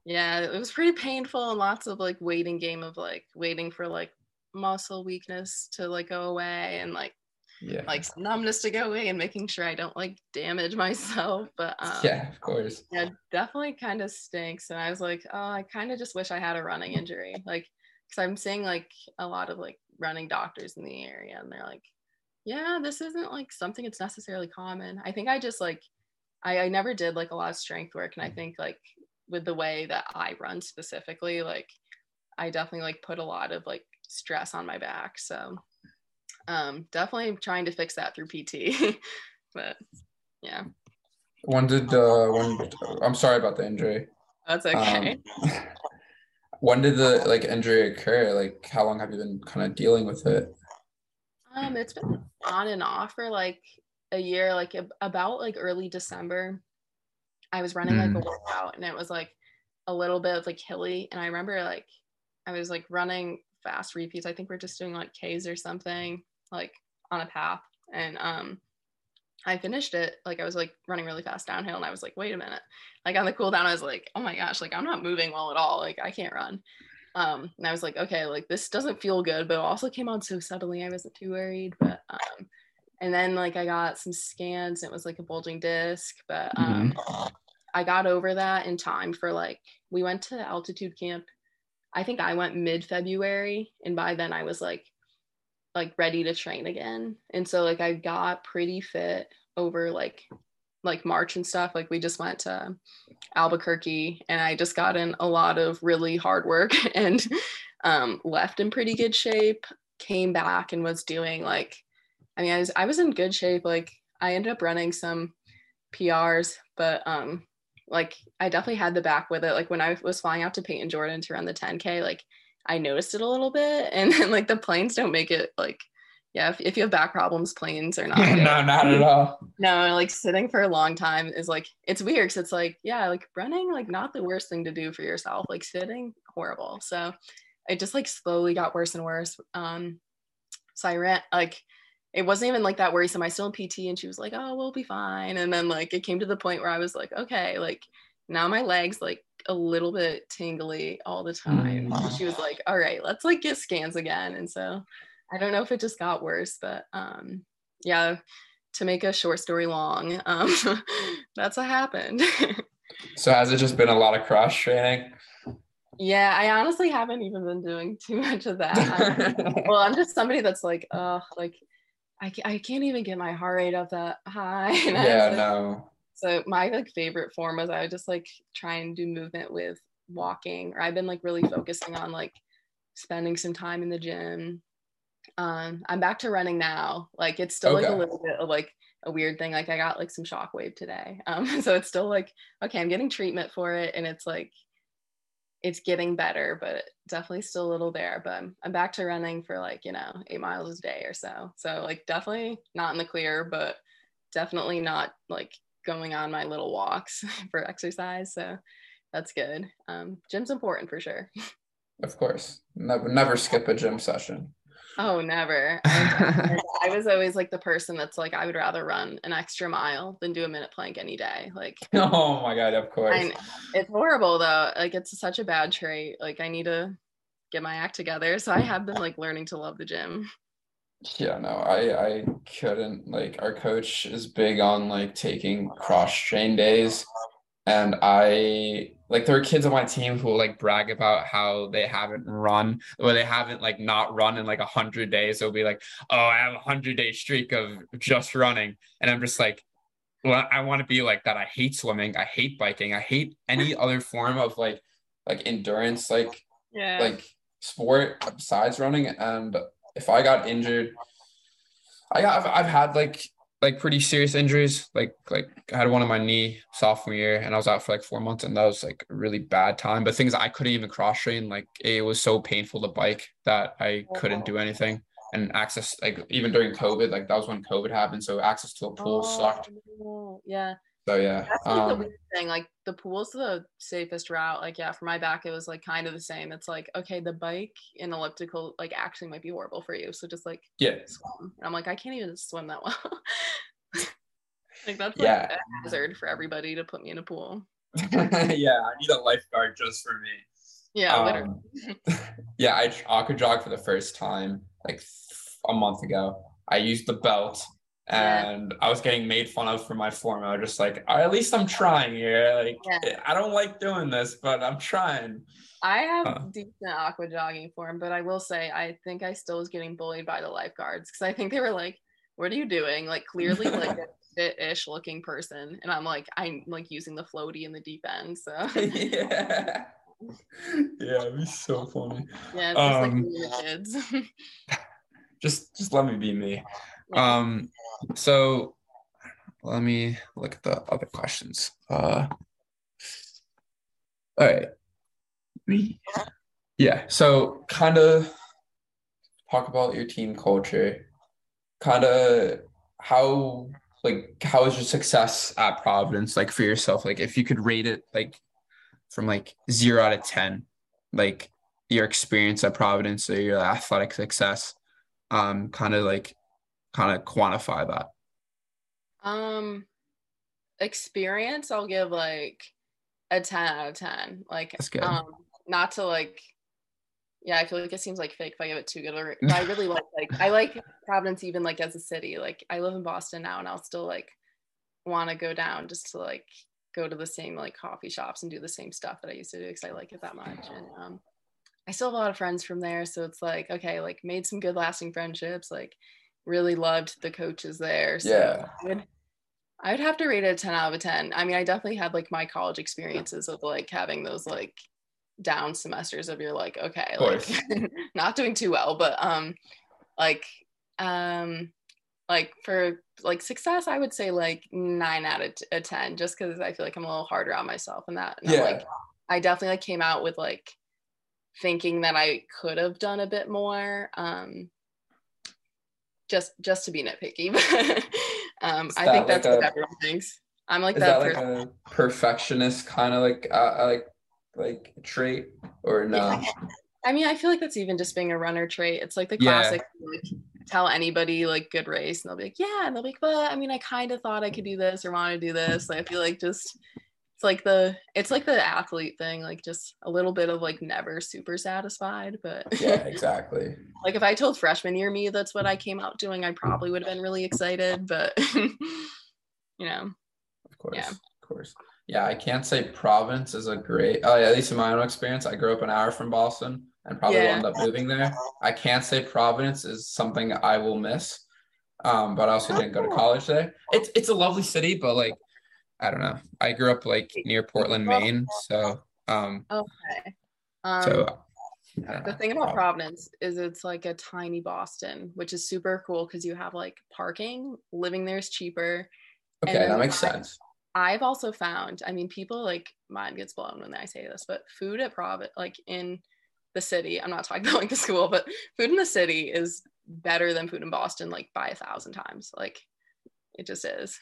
[SPEAKER 3] yeah it was pretty painful and lots of like waiting game of like waiting for like muscle weakness to like go away and like
[SPEAKER 2] yeah,
[SPEAKER 3] like numbness to go away and making sure I don't like damage myself. But um,
[SPEAKER 2] yeah, of course.
[SPEAKER 3] yeah, definitely kind of stinks. And I was like, oh, I kind of just wish I had a running injury, like because I'm seeing like a lot of like running doctors in the area, and they're like, yeah, this isn't like something that's necessarily common. I think I just like I, I never did like a lot of strength work, and I think like with the way that I run specifically, like I definitely like put a lot of like stress on my back. So um definitely trying to fix that through PT. but yeah,
[SPEAKER 2] When did uh when I'm sorry about the injury.
[SPEAKER 3] that's okay.
[SPEAKER 2] Um, when did the like injury occur? Like how long have you been kind of dealing with it?
[SPEAKER 3] Um, it's been on and off for like a year, like about like early December. I was running like a
[SPEAKER 2] Mm.
[SPEAKER 3] workout and it was like a little bit of like hilly. And I remember like I was like running fast repeats. I think we're just doing like K's or something, like on a path. And um I finished it. Like I was like running really fast downhill and I was like, wait a minute. Like on the cool down, I was like, oh my gosh, like I'm not moving well at all. Like I can't run. Um, and I was like, okay, like this doesn't feel good, but it also came on so suddenly I wasn't too worried. But um and then like I got some scans, and it was like a bulging disc, but um I got over that in time for like we went to altitude camp. I think I went mid February, and by then I was like like ready to train again. And so like I got pretty fit over like like March and stuff. Like we just went to Albuquerque and I just got in a lot of really hard work and um left in pretty good shape, came back and was doing like I mean I was I was in good shape. Like I ended up running some PRs, but um like I definitely had the back with it. Like when I was flying out to Payton Jordan to run the 10K, like I noticed it a little bit. And then like the planes don't make it like yeah, if, if you have back problems, planes are not
[SPEAKER 2] no, not at all.
[SPEAKER 3] No, like sitting for a long time is like it's weird because it's like yeah, like running like not the worst thing to do for yourself. Like sitting horrible. So it just like slowly got worse and worse. Um, so I ran like it wasn't even like that worrisome. I still in PT and she was like, oh, we'll be fine. And then like it came to the point where I was like, okay, like now my legs like a little bit tingly all the time.
[SPEAKER 2] Mm.
[SPEAKER 3] She was like, all right, let's like get scans again. And so I don't know if it just got worse, but um yeah, to make a short story long, um that's what happened.
[SPEAKER 2] So has it just been a lot of cross training?
[SPEAKER 3] Yeah, I honestly haven't even been doing too much of that. I'm- well, I'm just somebody that's like, oh, like I, I can't even get my heart rate up that high.
[SPEAKER 2] Yeah,
[SPEAKER 3] like-
[SPEAKER 2] no.
[SPEAKER 3] So my like favorite form was I would just like try and do movement with walking, or I've been like really focusing on like spending some time in the gym. Um, I'm back to running now. Like it's still like a little bit of like a weird thing. Like I got like some shockwave today. Um, so it's still like okay, I'm getting treatment for it, and it's like it's getting better, but definitely still a little there. But I'm, I'm back to running for like you know eight miles a day or so. So like definitely not in the clear, but definitely not like going on my little walks for exercise. So that's good. Um, gym's important for sure.
[SPEAKER 2] Of course. Never never skip a gym session.
[SPEAKER 3] Oh, never. I I was always like the person that's like, I would rather run an extra mile than do a minute plank any day. Like,
[SPEAKER 2] oh my god, of course.
[SPEAKER 3] I, it's horrible though. Like, it's such a bad trait. Like, I need to get my act together. So I have been like learning to love the gym.
[SPEAKER 2] Yeah, no, I I couldn't like our coach is big on like taking cross train days and I like there are kids on my team who will like brag about how they haven't run or they haven't like not run in like a hundred days. They'll be like, oh, I have a hundred day streak of just running. And I'm just like, well, I want to be like that. I hate swimming, I hate biking, I hate any other form of like like endurance, like
[SPEAKER 3] Yeah.
[SPEAKER 2] like sport besides running and if i got injured i got I've, I've had like like pretty serious injuries. Like like i had one on my knee sophomore year and i was out for like four months and that was like a really bad time. But things i couldn't even cross train like it was so painful to bike that i couldn't do anything. And access like even during covid like that was when covid happened. So access to a pool sucked.
[SPEAKER 3] Oh, yeah.
[SPEAKER 2] So yeah
[SPEAKER 3] That's like the
[SPEAKER 2] um
[SPEAKER 3] weird thing. Like the pool's the safest route. Like yeah, for my back it was like kind of the same. It's like okay, the bike and elliptical like actually might be horrible for you. So just like
[SPEAKER 2] yeah
[SPEAKER 3] swim. And I'm like I can't even swim that well. like that's like
[SPEAKER 2] Yeah.
[SPEAKER 3] a hazard for everybody to put me in a pool.
[SPEAKER 2] yeah i need a lifeguard just for me
[SPEAKER 3] Yeah, literally.
[SPEAKER 2] Um, yeah, I aqua jog for the first time like a month ago. I used the belt
[SPEAKER 3] Yeah.
[SPEAKER 2] and I was getting made fun of for my form. I was just like, at least I'm trying here. Like,
[SPEAKER 3] Yeah.
[SPEAKER 2] I don't like doing this, but I'm trying.
[SPEAKER 3] I have
[SPEAKER 2] Huh.
[SPEAKER 3] decent aqua jogging form, but I will say I think I still was getting bullied by the lifeguards because I think they were like, "What are you doing?" Like clearly like a fit-ish looking person, and I'm like, I'm like using the floaty in the deep end. So
[SPEAKER 2] yeah. Yeah, it'd be so funny.
[SPEAKER 3] yeah, it's just like
[SPEAKER 2] Um,
[SPEAKER 3] me kids.
[SPEAKER 2] Just just let me be me.
[SPEAKER 3] Yeah.
[SPEAKER 2] Um, so let me look at the other questions. Uh, all right. Me. Yeah. So kind of talk about your team culture. Kind of how like how was your success at Providence like for yourself? Like if you could rate it like from like zero out of ten, like your experience at Providence or your athletic success, um, kind of like kind of quantify that.
[SPEAKER 3] Um, experience, I'll give like a 10 out of 10. Like,
[SPEAKER 2] That's good.
[SPEAKER 3] um, not to like, yeah, I feel like it seems like fake if I give it too good. Or, but I really like, like, I like Providence even like as a city. Like, I live in Boston now and I'll still like want to go down just to like go to the same like coffee shops and do the same stuff that I used to do because I like it that much. And, um, I still have a lot of friends from there. So it's like, okay, like made some good lasting friendships, like really loved the coaches there. So
[SPEAKER 2] Yeah.
[SPEAKER 3] I would, I would have to rate it a 10 out of a 10. I mean, I definitely had like my college experiences of like having those like down semesters of you're like, okay, like not doing too well, but um like um like for like success, I would say like nine out of t- a 10, just because I feel like I'm a little harder on myself and that. And
[SPEAKER 2] Yeah.
[SPEAKER 3] like I definitely like came out with like thinking that I could have done a bit more. Um just just to be nitpicky. But um I think
[SPEAKER 2] like
[SPEAKER 3] that's what
[SPEAKER 2] a-
[SPEAKER 3] everyone thinks. I'm like
[SPEAKER 2] Is
[SPEAKER 3] that,
[SPEAKER 2] that like
[SPEAKER 3] person.
[SPEAKER 2] a perfectionist kind of like uh, like like trait or no?
[SPEAKER 3] I mean, I feel like that's even just being a runner trait. It's like the
[SPEAKER 2] Yeah.
[SPEAKER 3] classic like tell anybody like good race and they'll be like, yeah, and they'll be like, but I mean, I kind of thought I could do this or want to do this. I feel like just it's like the it's like the athlete thing, like just a little bit of like never super satisfied. But
[SPEAKER 2] Yeah, exactly.
[SPEAKER 3] like if I told freshman year me that's what I came out doing, I probably would have been really excited. But you know,
[SPEAKER 2] Of course.
[SPEAKER 3] Yeah.
[SPEAKER 2] Of course. Yeah, I can't say Providence is a great. Oh, yeah, at least in my own experience, I grew up an hour from Boston and probably will end up moving there. I can't say Providence is something I will miss. Um, but I also didn't go to college there. It's it's a lovely city, but like I don't know. I grew up like near Portland, Maine, so um,
[SPEAKER 3] Okay. Um,
[SPEAKER 2] so
[SPEAKER 3] the thing about Providence is it's like a tiny Boston, which is super cool because you have like parking, living there is cheaper.
[SPEAKER 2] Okay, that makes
[SPEAKER 3] I-
[SPEAKER 2] sense.
[SPEAKER 3] I've also found, I mean, people like mind gets blown when I say this, but food at Providence, like in the city, I'm not talking about like the school, but food in the city is better than food in Boston, like by a thousand times. Like it just is.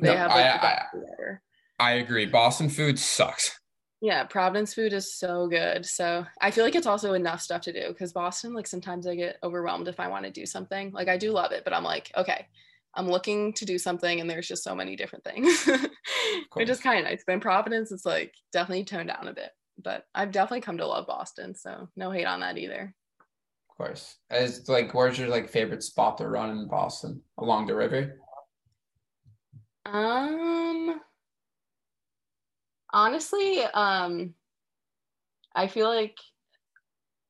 [SPEAKER 3] They
[SPEAKER 2] No,
[SPEAKER 3] have like
[SPEAKER 2] I,
[SPEAKER 3] the
[SPEAKER 2] I
[SPEAKER 3] best food ever.
[SPEAKER 2] I agree. Boston food sucks.
[SPEAKER 3] Yeah, Providence food is so good. So I feel like it's also enough stuff to do because Boston, like sometimes I get overwhelmed if I want to do something. Like I do love it, but I'm like, okay, I'm looking to do something and there's just so many different things. Which is kind of nice. But in Providence, it's like definitely toned down a bit. But I've definitely come to love Boston. So no hate on that either.
[SPEAKER 2] Of course. As like, where's your like favorite spot to run in Boston? Along the river?
[SPEAKER 3] Um honestly, um I feel like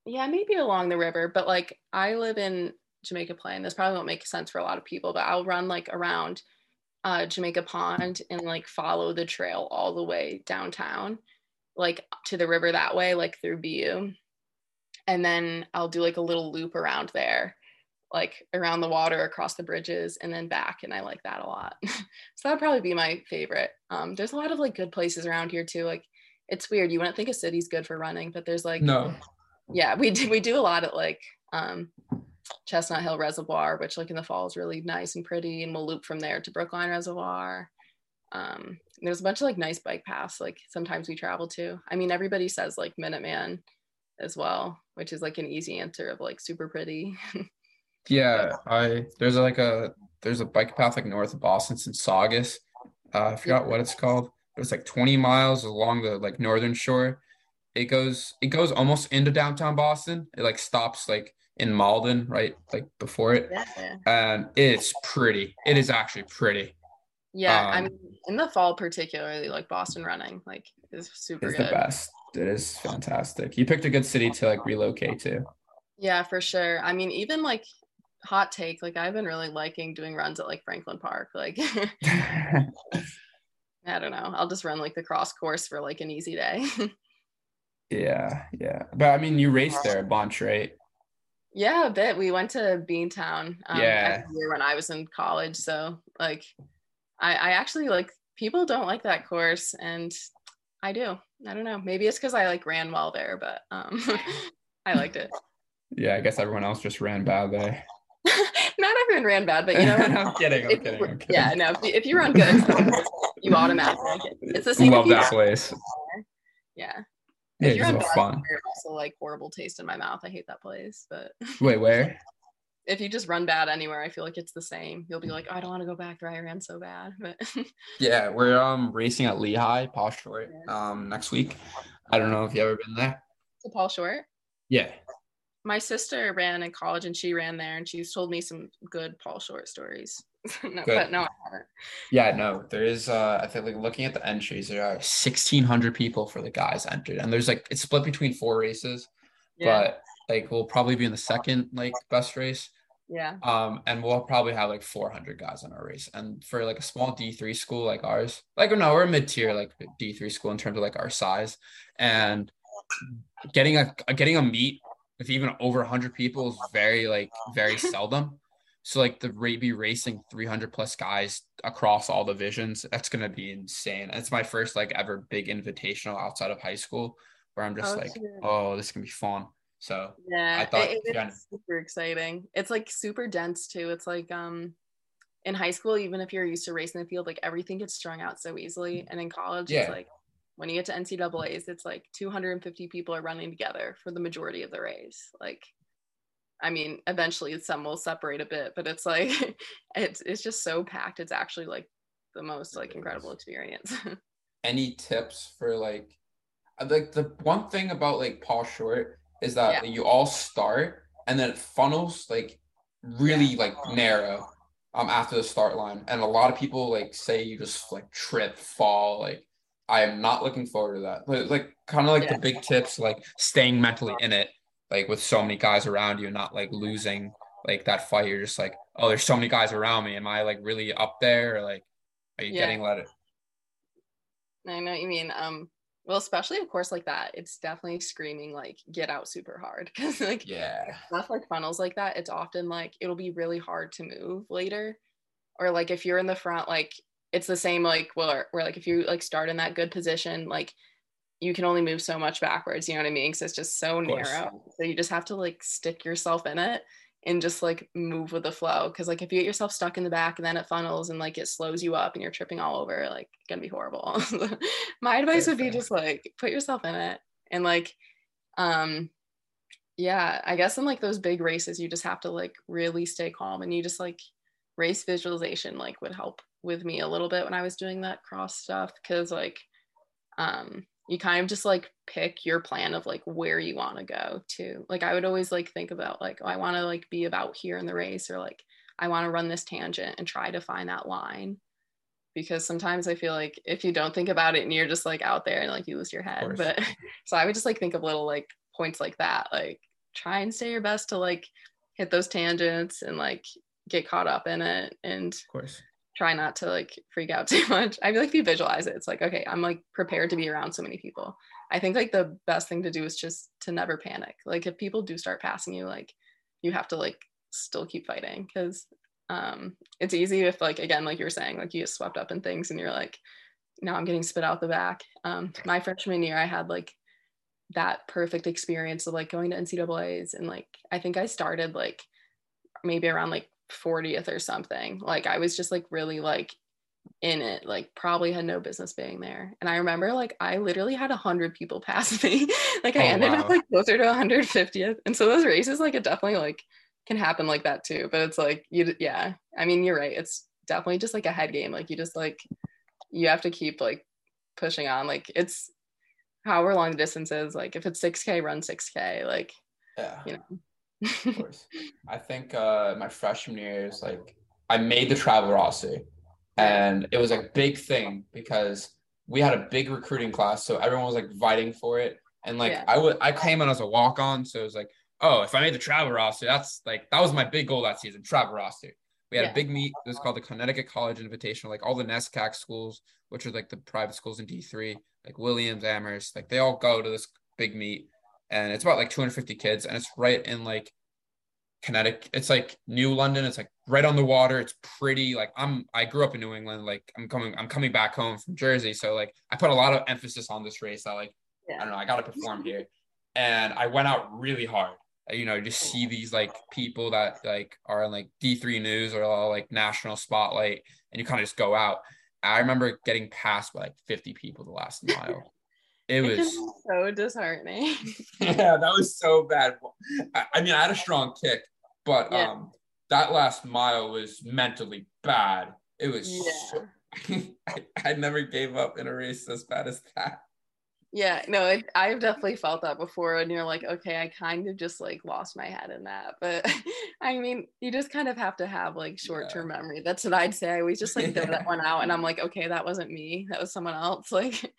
[SPEAKER 3] yeah, maybe along the river, but like I live in Jamaica Plain. This probably won't make sense for a lot of people, but I'll run like around uh Jamaica Pond and like follow the trail all the way downtown, like to the river that way, like through BU. And then I'll do like a little loop around there, like around the water, across the bridges, and then back. And I like that a lot. so that'd probably be my favorite. Um, there's a lot of like good places around here too. Like it's weird. You wouldn't think a city's good for running, but there's like
[SPEAKER 2] No.
[SPEAKER 3] yeah, we do we do a lot at like um Chestnut Hill Reservoir, which like in the fall is really nice and pretty, and we'll loop from there to Brookline Reservoir. Um, there's a bunch of like nice bike paths, like sometimes we travel to. I mean, everybody says like Minuteman as well, which is like an easy answer of like super pretty.
[SPEAKER 2] Yeah, I there's like a there's a bike path like north of Boston Saugus. Uh, I forgot what it's called. It was like 20 miles along the like northern shore. It goes it goes almost into downtown Boston. It like stops like in Malden, right? Like before it.
[SPEAKER 3] yeah.
[SPEAKER 2] And it's pretty. It is actually pretty.
[SPEAKER 3] Yeah, I
[SPEAKER 2] Um,
[SPEAKER 3] mean, in the fall particularly, like Boston running, like is super
[SPEAKER 2] It's
[SPEAKER 3] good.
[SPEAKER 2] the best. It is fantastic. You picked a good city to like relocate to.
[SPEAKER 3] Yeah, for sure. I mean, even like hot take, like I've been really liking doing runs at like Franklin Park. Like I don't know. I'll just run like the cross course for like an easy day.
[SPEAKER 2] Yeah, yeah. But I mean, you raced there a bunch, right?
[SPEAKER 3] yeah, a bit. We went to Beantown um,
[SPEAKER 2] Yeah.
[SPEAKER 3] when I was in college. So like I, I actually like people don't like that course and I do. I don't know. Maybe it's because I like ran well there, but um I liked it.
[SPEAKER 2] Yeah, I guess everyone else just ran bad there.
[SPEAKER 3] Not everyone ran bad, but you know
[SPEAKER 2] I'm kidding. I'm
[SPEAKER 3] if
[SPEAKER 2] kidding. I'm kidding.
[SPEAKER 3] yeah, no. If you, if you run good, you automatically. It's the same.
[SPEAKER 2] Love that place.
[SPEAKER 3] Yeah.
[SPEAKER 2] Yeah,
[SPEAKER 3] If you're
[SPEAKER 2] it's
[SPEAKER 3] on
[SPEAKER 2] so
[SPEAKER 3] bad,
[SPEAKER 2] fun.
[SPEAKER 3] also like horrible taste in my mouth. I hate that place. But
[SPEAKER 2] Wait, where?
[SPEAKER 3] if you just run bad anywhere, I feel like it's the same. You'll be like, "Oh, I don't want to go back there. I ran so bad. But
[SPEAKER 2] Yeah, we're um racing at Lehigh, Paul Short, um next week. I don't know if you ever been there.
[SPEAKER 3] so Paul Short,
[SPEAKER 2] Yeah.
[SPEAKER 3] My sister ran in college and she ran there and she's told me some good Paul Short stories. no,
[SPEAKER 2] Good.
[SPEAKER 3] but no, I haven't.
[SPEAKER 2] Yeah, no, there is uh I think like looking at the entries, there are sixteen hundred people for the guys entered. And there's like it's split between four races,
[SPEAKER 3] Yeah.
[SPEAKER 2] but like we'll probably be in the second like best race.
[SPEAKER 3] yeah.
[SPEAKER 2] Um, and we'll probably have like 400 guys in our race. And for like a small D3 school like ours, like no, we're a mid tier like D3 school in terms of like our size, and getting a getting a meet with even over 100 people is very like very seldom. So like the rate be racing 300 plus guys across all the divisions, that's gonna be insane. It's my first like ever big invitational outside of high school, where I'm just
[SPEAKER 3] Oh,
[SPEAKER 2] like, oh, this can be fun. So
[SPEAKER 3] Yeah,
[SPEAKER 2] I thought-
[SPEAKER 3] it,
[SPEAKER 2] yeah.
[SPEAKER 3] it's super exciting. It's like super dense too. It's like um in high school, even if you're used to racing the field, like everything gets strung out so easily. And in college,
[SPEAKER 2] Yeah.
[SPEAKER 3] it's like when you get to NCAA's, it's like 250 people are running together for the majority of the race. Like, I mean, eventually some will separate a bit, but it's like it's it's just so packed. It's actually like the most like incredible experience.
[SPEAKER 2] any tips for like uh, like the one thing about like Paul Short is that
[SPEAKER 3] Yeah.
[SPEAKER 2] you all start and then it funnels like really like narrow um after the start line and a lot of people like say you just like trip fall like I am not looking forward to that. Like, like kind of like
[SPEAKER 3] Yeah.
[SPEAKER 2] the big tips, like staying mentally in it, like with so many guys around you, not like losing like that fight. You're just like, oh, there's so many guys around me. Am I like really up there, or like, are you
[SPEAKER 3] Yeah.
[SPEAKER 2] getting let it?
[SPEAKER 3] I know what you mean. Um, well, especially of course like that, it's definitely screaming like get out super hard because like
[SPEAKER 2] Yeah,
[SPEAKER 3] stuff like funnels like that, it's often like it'll be really hard to move later, or like if you're in the front, like it's the same like where where like if you like start in that good position, like you can only move so much backwards. You know what I mean? Because it's just so narrow. So you just have to like stick yourself in it and just like move with the flow. Because like if you get yourself stuck in the back and then it funnels and like it slows you up and you're tripping all over, like gonna be horrible. My advice would be just like put yourself in it and like um yeah i guess in like those big races you just have to like really stay calm and you just like race visualization like would help with me a little bit when i was doing that cross stuff because like um you kind of just like pick your plan of like where you want to go to. Like i would always like think about like oh, i want to like be about here in the race or like i want to run this tangent and try to find that line. Because sometimes i feel like if you don't think about it and you're just like out there and like you lose your head but so i would just like think of little like points like that like try and stay your best to like hit those tangents and like get caught up in it and
[SPEAKER 2] of course.
[SPEAKER 3] Try not to like freak out too much. I feel like if you visualize it, it's like, okay, I'm like prepared to be around so many people. I think like the best thing to do is just to never panic. Like if people do start passing you, like you have to like still keep fighting because um it's easy if like again, like you were saying, like you get swept up in things and you're like, now I'm getting spit out the back. Um my freshman year I had like that perfect experience of like going to NCAA's and like I think I started like maybe around like 40th or something. Like I was just like really like in it, like probably had no business being there. And I remember like I literally had a hundred people pass me. like I
[SPEAKER 2] Oh,
[SPEAKER 3] ended up like closer to 150th. And so those races, like it definitely like can happen like that too. But it's like you yeah. I mean you're right. It's definitely just like a head game. Like you just like you have to keep like pushing on. Like it's however long the distance is. Like if it's 6K, run 6K. Like,
[SPEAKER 2] Yeah.
[SPEAKER 3] you know.
[SPEAKER 2] Of course. I think uh my freshman year is like I made the travel roster and it was a big thing because we had a big recruiting class, so everyone was like fighting for it. And like
[SPEAKER 3] Yeah.
[SPEAKER 2] I would I came in as a walk-on, so it was like, oh, if I made the travel roster, that's like that was my big goal that season, travel roster. We had
[SPEAKER 3] Yeah.
[SPEAKER 2] a big meet. It was called the Connecticut College Invitational. Like all the NESCAC schools, which are like the private schools in D3, like Williams, Amherst, like they all go to this big meet. And it's about like 250 kids, and it's right in like Connecticut. It's like New London. It's like right on the water. It's pretty. Like I'm I grew up in New England. Like I'm coming I'm coming back home from Jersey. So like I put a lot of emphasis on this race. I like I don't know, I gotta perform here. And I went out really hard. Uh, You know, you just see these like people that like are in like D3 news or like national spotlight, and you kind of just go out. I remember getting passed by like 50 people the last mile. It
[SPEAKER 3] It
[SPEAKER 2] was
[SPEAKER 3] so disheartening.
[SPEAKER 2] yeah, that was so bad. I, I mean, I had a strong kick, but
[SPEAKER 3] Yeah.
[SPEAKER 2] um, that last mile was mentally bad. It was.
[SPEAKER 3] Yeah.
[SPEAKER 2] So, I, I never gave up in a race as bad as that.
[SPEAKER 3] Yeah, no, it, I've definitely felt that before. And you're like, okay, I kind of just like lost my head in that. But I mean, you just kind of have to have like short term memory. That's what I'd say. I always just like throw that one out and I'm like, okay, that wasn't me. That was someone else. Like,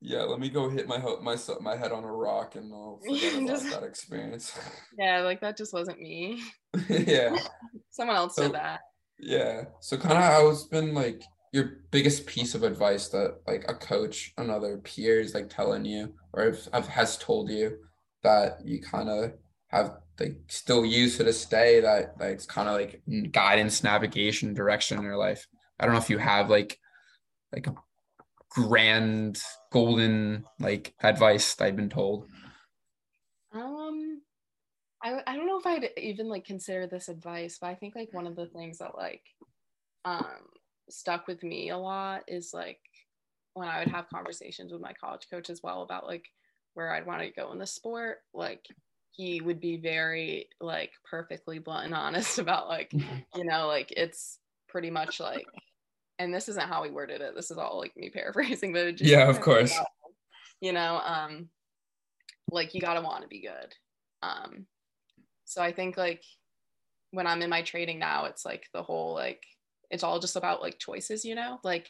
[SPEAKER 2] Yeah, let me go hit my ho- my my head on a rock and I'll forget about
[SPEAKER 3] Just-
[SPEAKER 2] that experience.
[SPEAKER 3] yeah, like that just wasn't me.
[SPEAKER 2] yeah,
[SPEAKER 3] Someone else
[SPEAKER 2] So-
[SPEAKER 3] did that.
[SPEAKER 2] yeah. So kind of, I was been like your biggest piece of advice that like a coach, another peer is like telling you, or has told you that you kind of have like still use to this day that like it's kind of like guidance, navigation, direction in your life. I don't know if you have like like a grand golden like advice that I've been told.
[SPEAKER 3] Um, I I don't know if I'd even like consider this advice, but I think like one of the things that like um stuck with me a lot is like when I would have conversations with my college coach as well about like where I'd want to go in the sport, like he would be very like perfectly blunt and honest about like, you know, like it's pretty much like and this isn't how he worded it. This is all like me paraphrasing, but just
[SPEAKER 2] Yeah, of course.
[SPEAKER 3] you know, um like you gotta want to be good. Um so I think like when I'm in my trading now, it's like the whole like it's all just about like choices, you know? Like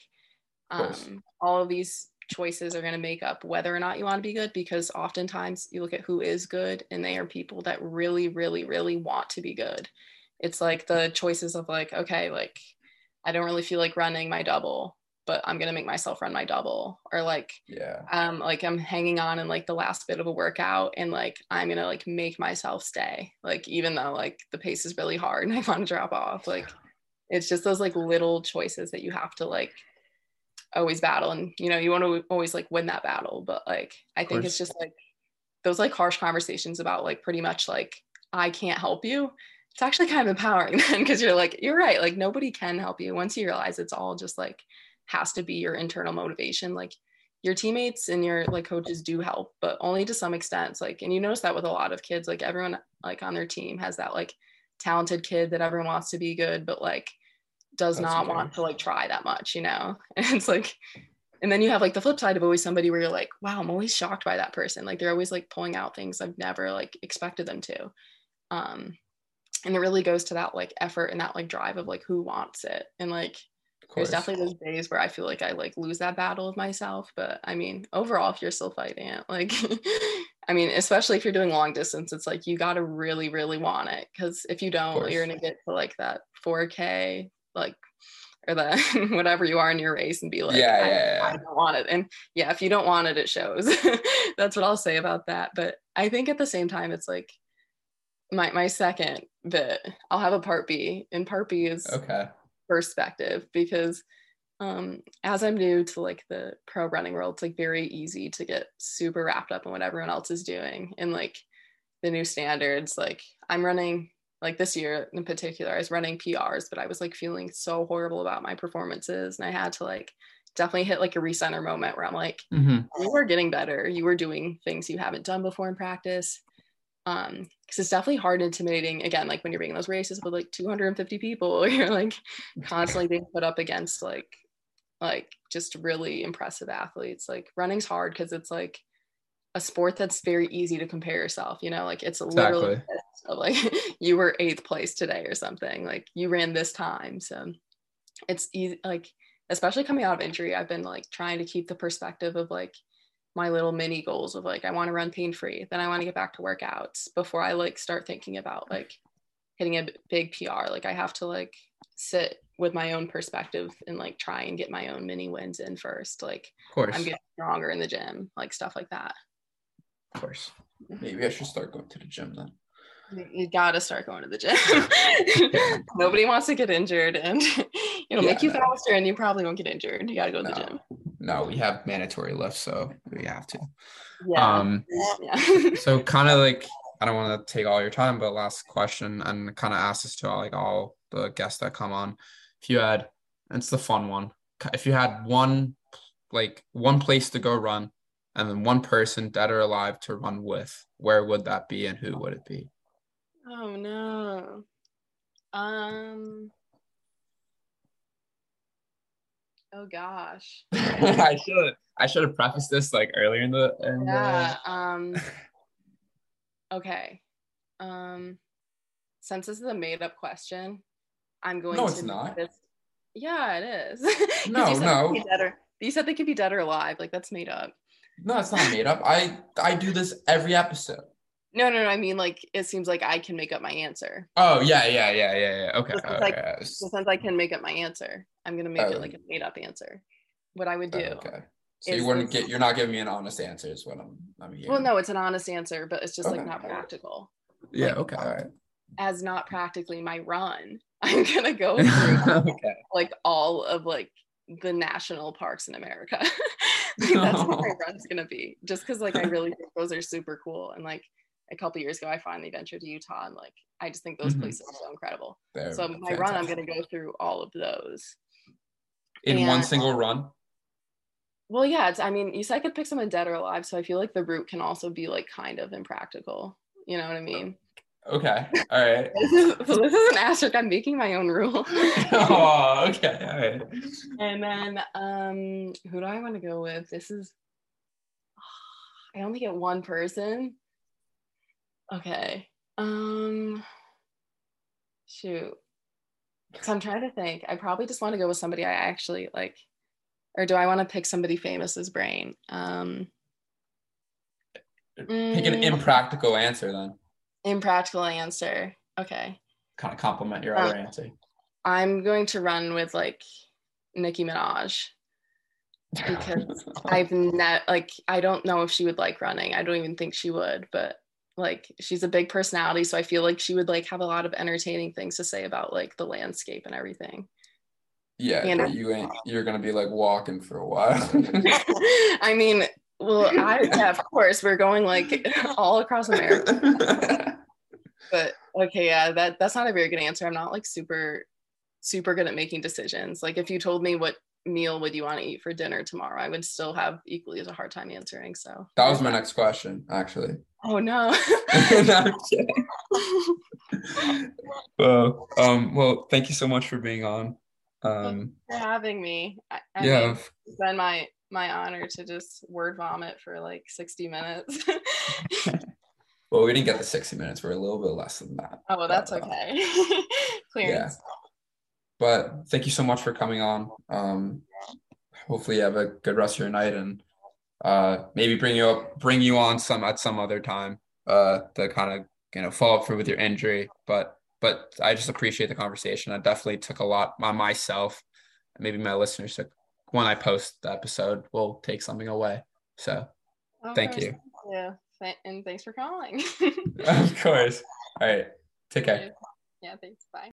[SPEAKER 3] Um, all of these choices are going to make up whether or not you want to be good because oftentimes you look at who is good and they are people that really really really want to be good it's like the choices of like okay like i don't really feel like running my double but i'm to make myself run my double. Or like
[SPEAKER 2] yeah.
[SPEAKER 3] um like i'm hanging on in like the last bit of a workout and like i'm to like make myself stay. Like even though like the pace is really hard and i want to drop off like it's just those like little choices that you have to like always battle. And you know you want to always like win that battle. But like i think it's just like those like harsh conversations about like pretty much like i can't help you it's actually kind of empowering then because you're like you're right like nobody can help you once you realize it's all just like has to be your internal motivation like your teammates and your like coaches do help but only to some extent it's like and you notice that with a lot of kids like everyone like on their team has that like talented kid that everyone wants to be good but like does
[SPEAKER 2] That's
[SPEAKER 3] not
[SPEAKER 2] true.
[SPEAKER 3] want to like try that much, you know? And it's like, and then you have like the flip side of always somebody where you're like, wow, I'm always shocked by that person. Like they're always like pulling out things I've never like expected them to. Um, and it really goes to that like effort and that like drive of like who wants it. And like there's definitely those days where I feel like I like lose that battle of myself. But I mean, overall, if you're still fighting it, like I mean, especially if you're doing long distance, it's like you gotta really, really want it. Cause if you don't, you're gonna get to like that 4K, like or the whatever you are in your race and be like,
[SPEAKER 2] Yeah,
[SPEAKER 3] I,
[SPEAKER 2] yeah,
[SPEAKER 3] I don't want it. And yeah, if you don't want it, it shows. That's what I'll say about that. But I think at the same time, it's like my my second bit, I'll have a part B. And part B is
[SPEAKER 2] okay
[SPEAKER 3] perspective because um as i'm new to like the pro running world it's like very easy to get super wrapped up in what everyone else is doing and like the new standards like i'm running like this year in particular i was running prs but i was like feeling so horrible about my performances and i had to like definitely hit like a recenter moment where i'm like
[SPEAKER 2] mm-hmm.
[SPEAKER 3] you are getting better you were doing things you haven't done before in practice um because it's definitely hard and intimidating again like when you're being in those races with like 250 people you're like constantly being put up against like like just really impressive athletes. Like running's hard because it's like a sport that's very easy to compare yourself you know? Like it's literally
[SPEAKER 2] Exactly.
[SPEAKER 3] so like you were eighth place today or something like you ran this time. So it's easy like especially coming out of injury i've been like trying to keep the perspective of like my little mini goals of like i want to run pain free then i want to get back to workouts before i like start thinking about mm. like hitting a big pr like i have to like sit with my own perspective and like try and get my own mini wins in first. Like
[SPEAKER 2] of course.
[SPEAKER 3] I'm getting stronger in the gym like stuff like that.
[SPEAKER 2] Of course. Mm-hmm. Maybe i should start going to the gym then.
[SPEAKER 3] You- you gotta start going to the gym. Nobody wants to get injured and it'll make you
[SPEAKER 2] Yeah.
[SPEAKER 3] faster and you probably won't get injured. You gotta go to the gym
[SPEAKER 2] no we have mandatory lifts so we have to.
[SPEAKER 3] Yeah.
[SPEAKER 2] Um
[SPEAKER 3] yeah.
[SPEAKER 2] so kind of like i don't want to take all your time but last question and kind of ask this to all, like all the guests that come on. If you had and it's the fun one if you had one like one place to go run and then one person dead or alive to run with where would that be and who would it be?
[SPEAKER 3] Oh no. Um oh gosh
[SPEAKER 2] i should i should have prefaced this like earlier in the in
[SPEAKER 3] yeah um okay um since this is a made up question i'm going
[SPEAKER 2] No,
[SPEAKER 3] to
[SPEAKER 2] it's not.
[SPEAKER 3] this yeah it is.
[SPEAKER 2] No,
[SPEAKER 3] you said they
[SPEAKER 2] no.
[SPEAKER 3] could be dead or- you said they could be dead or alive like that's made up
[SPEAKER 2] no it's not made up i i do this every episode
[SPEAKER 3] no no no i mean like it seems like i can make up my answer
[SPEAKER 2] oh yeah yeah yeah yeah yeah okay okay, oh,
[SPEAKER 3] like-
[SPEAKER 2] okay.
[SPEAKER 3] since i can make up my answer i'm gonna make
[SPEAKER 2] Oh.
[SPEAKER 3] it like a made up answer what i would oh, do
[SPEAKER 2] okay so you wouldn't get you're not giving me an honest answer is what i'm i'm hearing.
[SPEAKER 3] well no it's an honest answer but it's just like not practical
[SPEAKER 2] yeah
[SPEAKER 3] like-
[SPEAKER 2] okay all right
[SPEAKER 3] as not practically my run i'm gonna go through
[SPEAKER 2] okay
[SPEAKER 3] like all of like the national parks in America. like, that's what my run's gonna be. Just because like I really think those are super cool. And like a couple years ago, I finally ventured to Utah, and like I just think those
[SPEAKER 2] Mhm.
[SPEAKER 3] places are so incredible.
[SPEAKER 2] They're
[SPEAKER 3] So my run, I'm gonna go through all of those.
[SPEAKER 2] in one single run
[SPEAKER 3] Well, yeah, it's, I mean, you said I could pick someone dead or alive, so I feel like the route can also be like kind of impractical. You know what I mean?
[SPEAKER 2] okay all right
[SPEAKER 3] This is, so this is an asterisk. I'm making my own rule.
[SPEAKER 2] oh okay all right
[SPEAKER 3] And then um who do I want to go with? This is I only get one person. Okay. Um shoot. So I'm trying to think. I probably just want to go with somebody I actually like or do I want to pick somebody famous's brain? Um,
[SPEAKER 2] Pick an
[SPEAKER 3] mm,
[SPEAKER 2] impractical answer then.
[SPEAKER 3] impractical answer. Okay.
[SPEAKER 2] Kind of compliment your
[SPEAKER 3] Uh,
[SPEAKER 2] other answer.
[SPEAKER 3] I'm going to run with like Nicki Minaj because I've ne- like I don't know if she would like running. I don't even think she would, but like she's a big personality, so I feel like she would like have a lot of entertaining things to say about like the landscape and everything.
[SPEAKER 2] yeah,
[SPEAKER 3] you know.
[SPEAKER 2] you ain't. You're gonna be like walking for a while.
[SPEAKER 3] I mean, well, I yeah, of course we're going like all across America, but okay, yeah, that that's not a very good answer. I'm not like super super good at making decisions. Like if you told me what meal would you want to eat for dinner tomorrow, I would still have equally as a hard time answering. So
[SPEAKER 2] that was my next question, actually.
[SPEAKER 3] Oh no.
[SPEAKER 2] No, well, um, well, thank you so much for being on. Um,
[SPEAKER 3] for having me. I, I
[SPEAKER 2] yeah,
[SPEAKER 3] mean, it's been my my honor to just word vomit for like 60 minutes.
[SPEAKER 2] well, we didn't get the 60 minutes. We're a little bit less than that.
[SPEAKER 3] oh, well, that's
[SPEAKER 2] But, uh,
[SPEAKER 3] okay. Clearance.
[SPEAKER 2] But thank you so much for coming on. Um, hopefully you have a good rest of your night and uh, maybe bring you up, bring you on some at some other time uh, to kind of you know follow up for with your injury. But but I just appreciate the conversation. I definitely took a lot on myself. Maybe my listeners took when I post the episode will take something away. So
[SPEAKER 3] Of
[SPEAKER 2] Thank
[SPEAKER 3] course.
[SPEAKER 2] you.
[SPEAKER 3] Yeah. Th- and thanks for calling.
[SPEAKER 2] of course. All right. Take care.
[SPEAKER 3] yeah, thanks. Bye.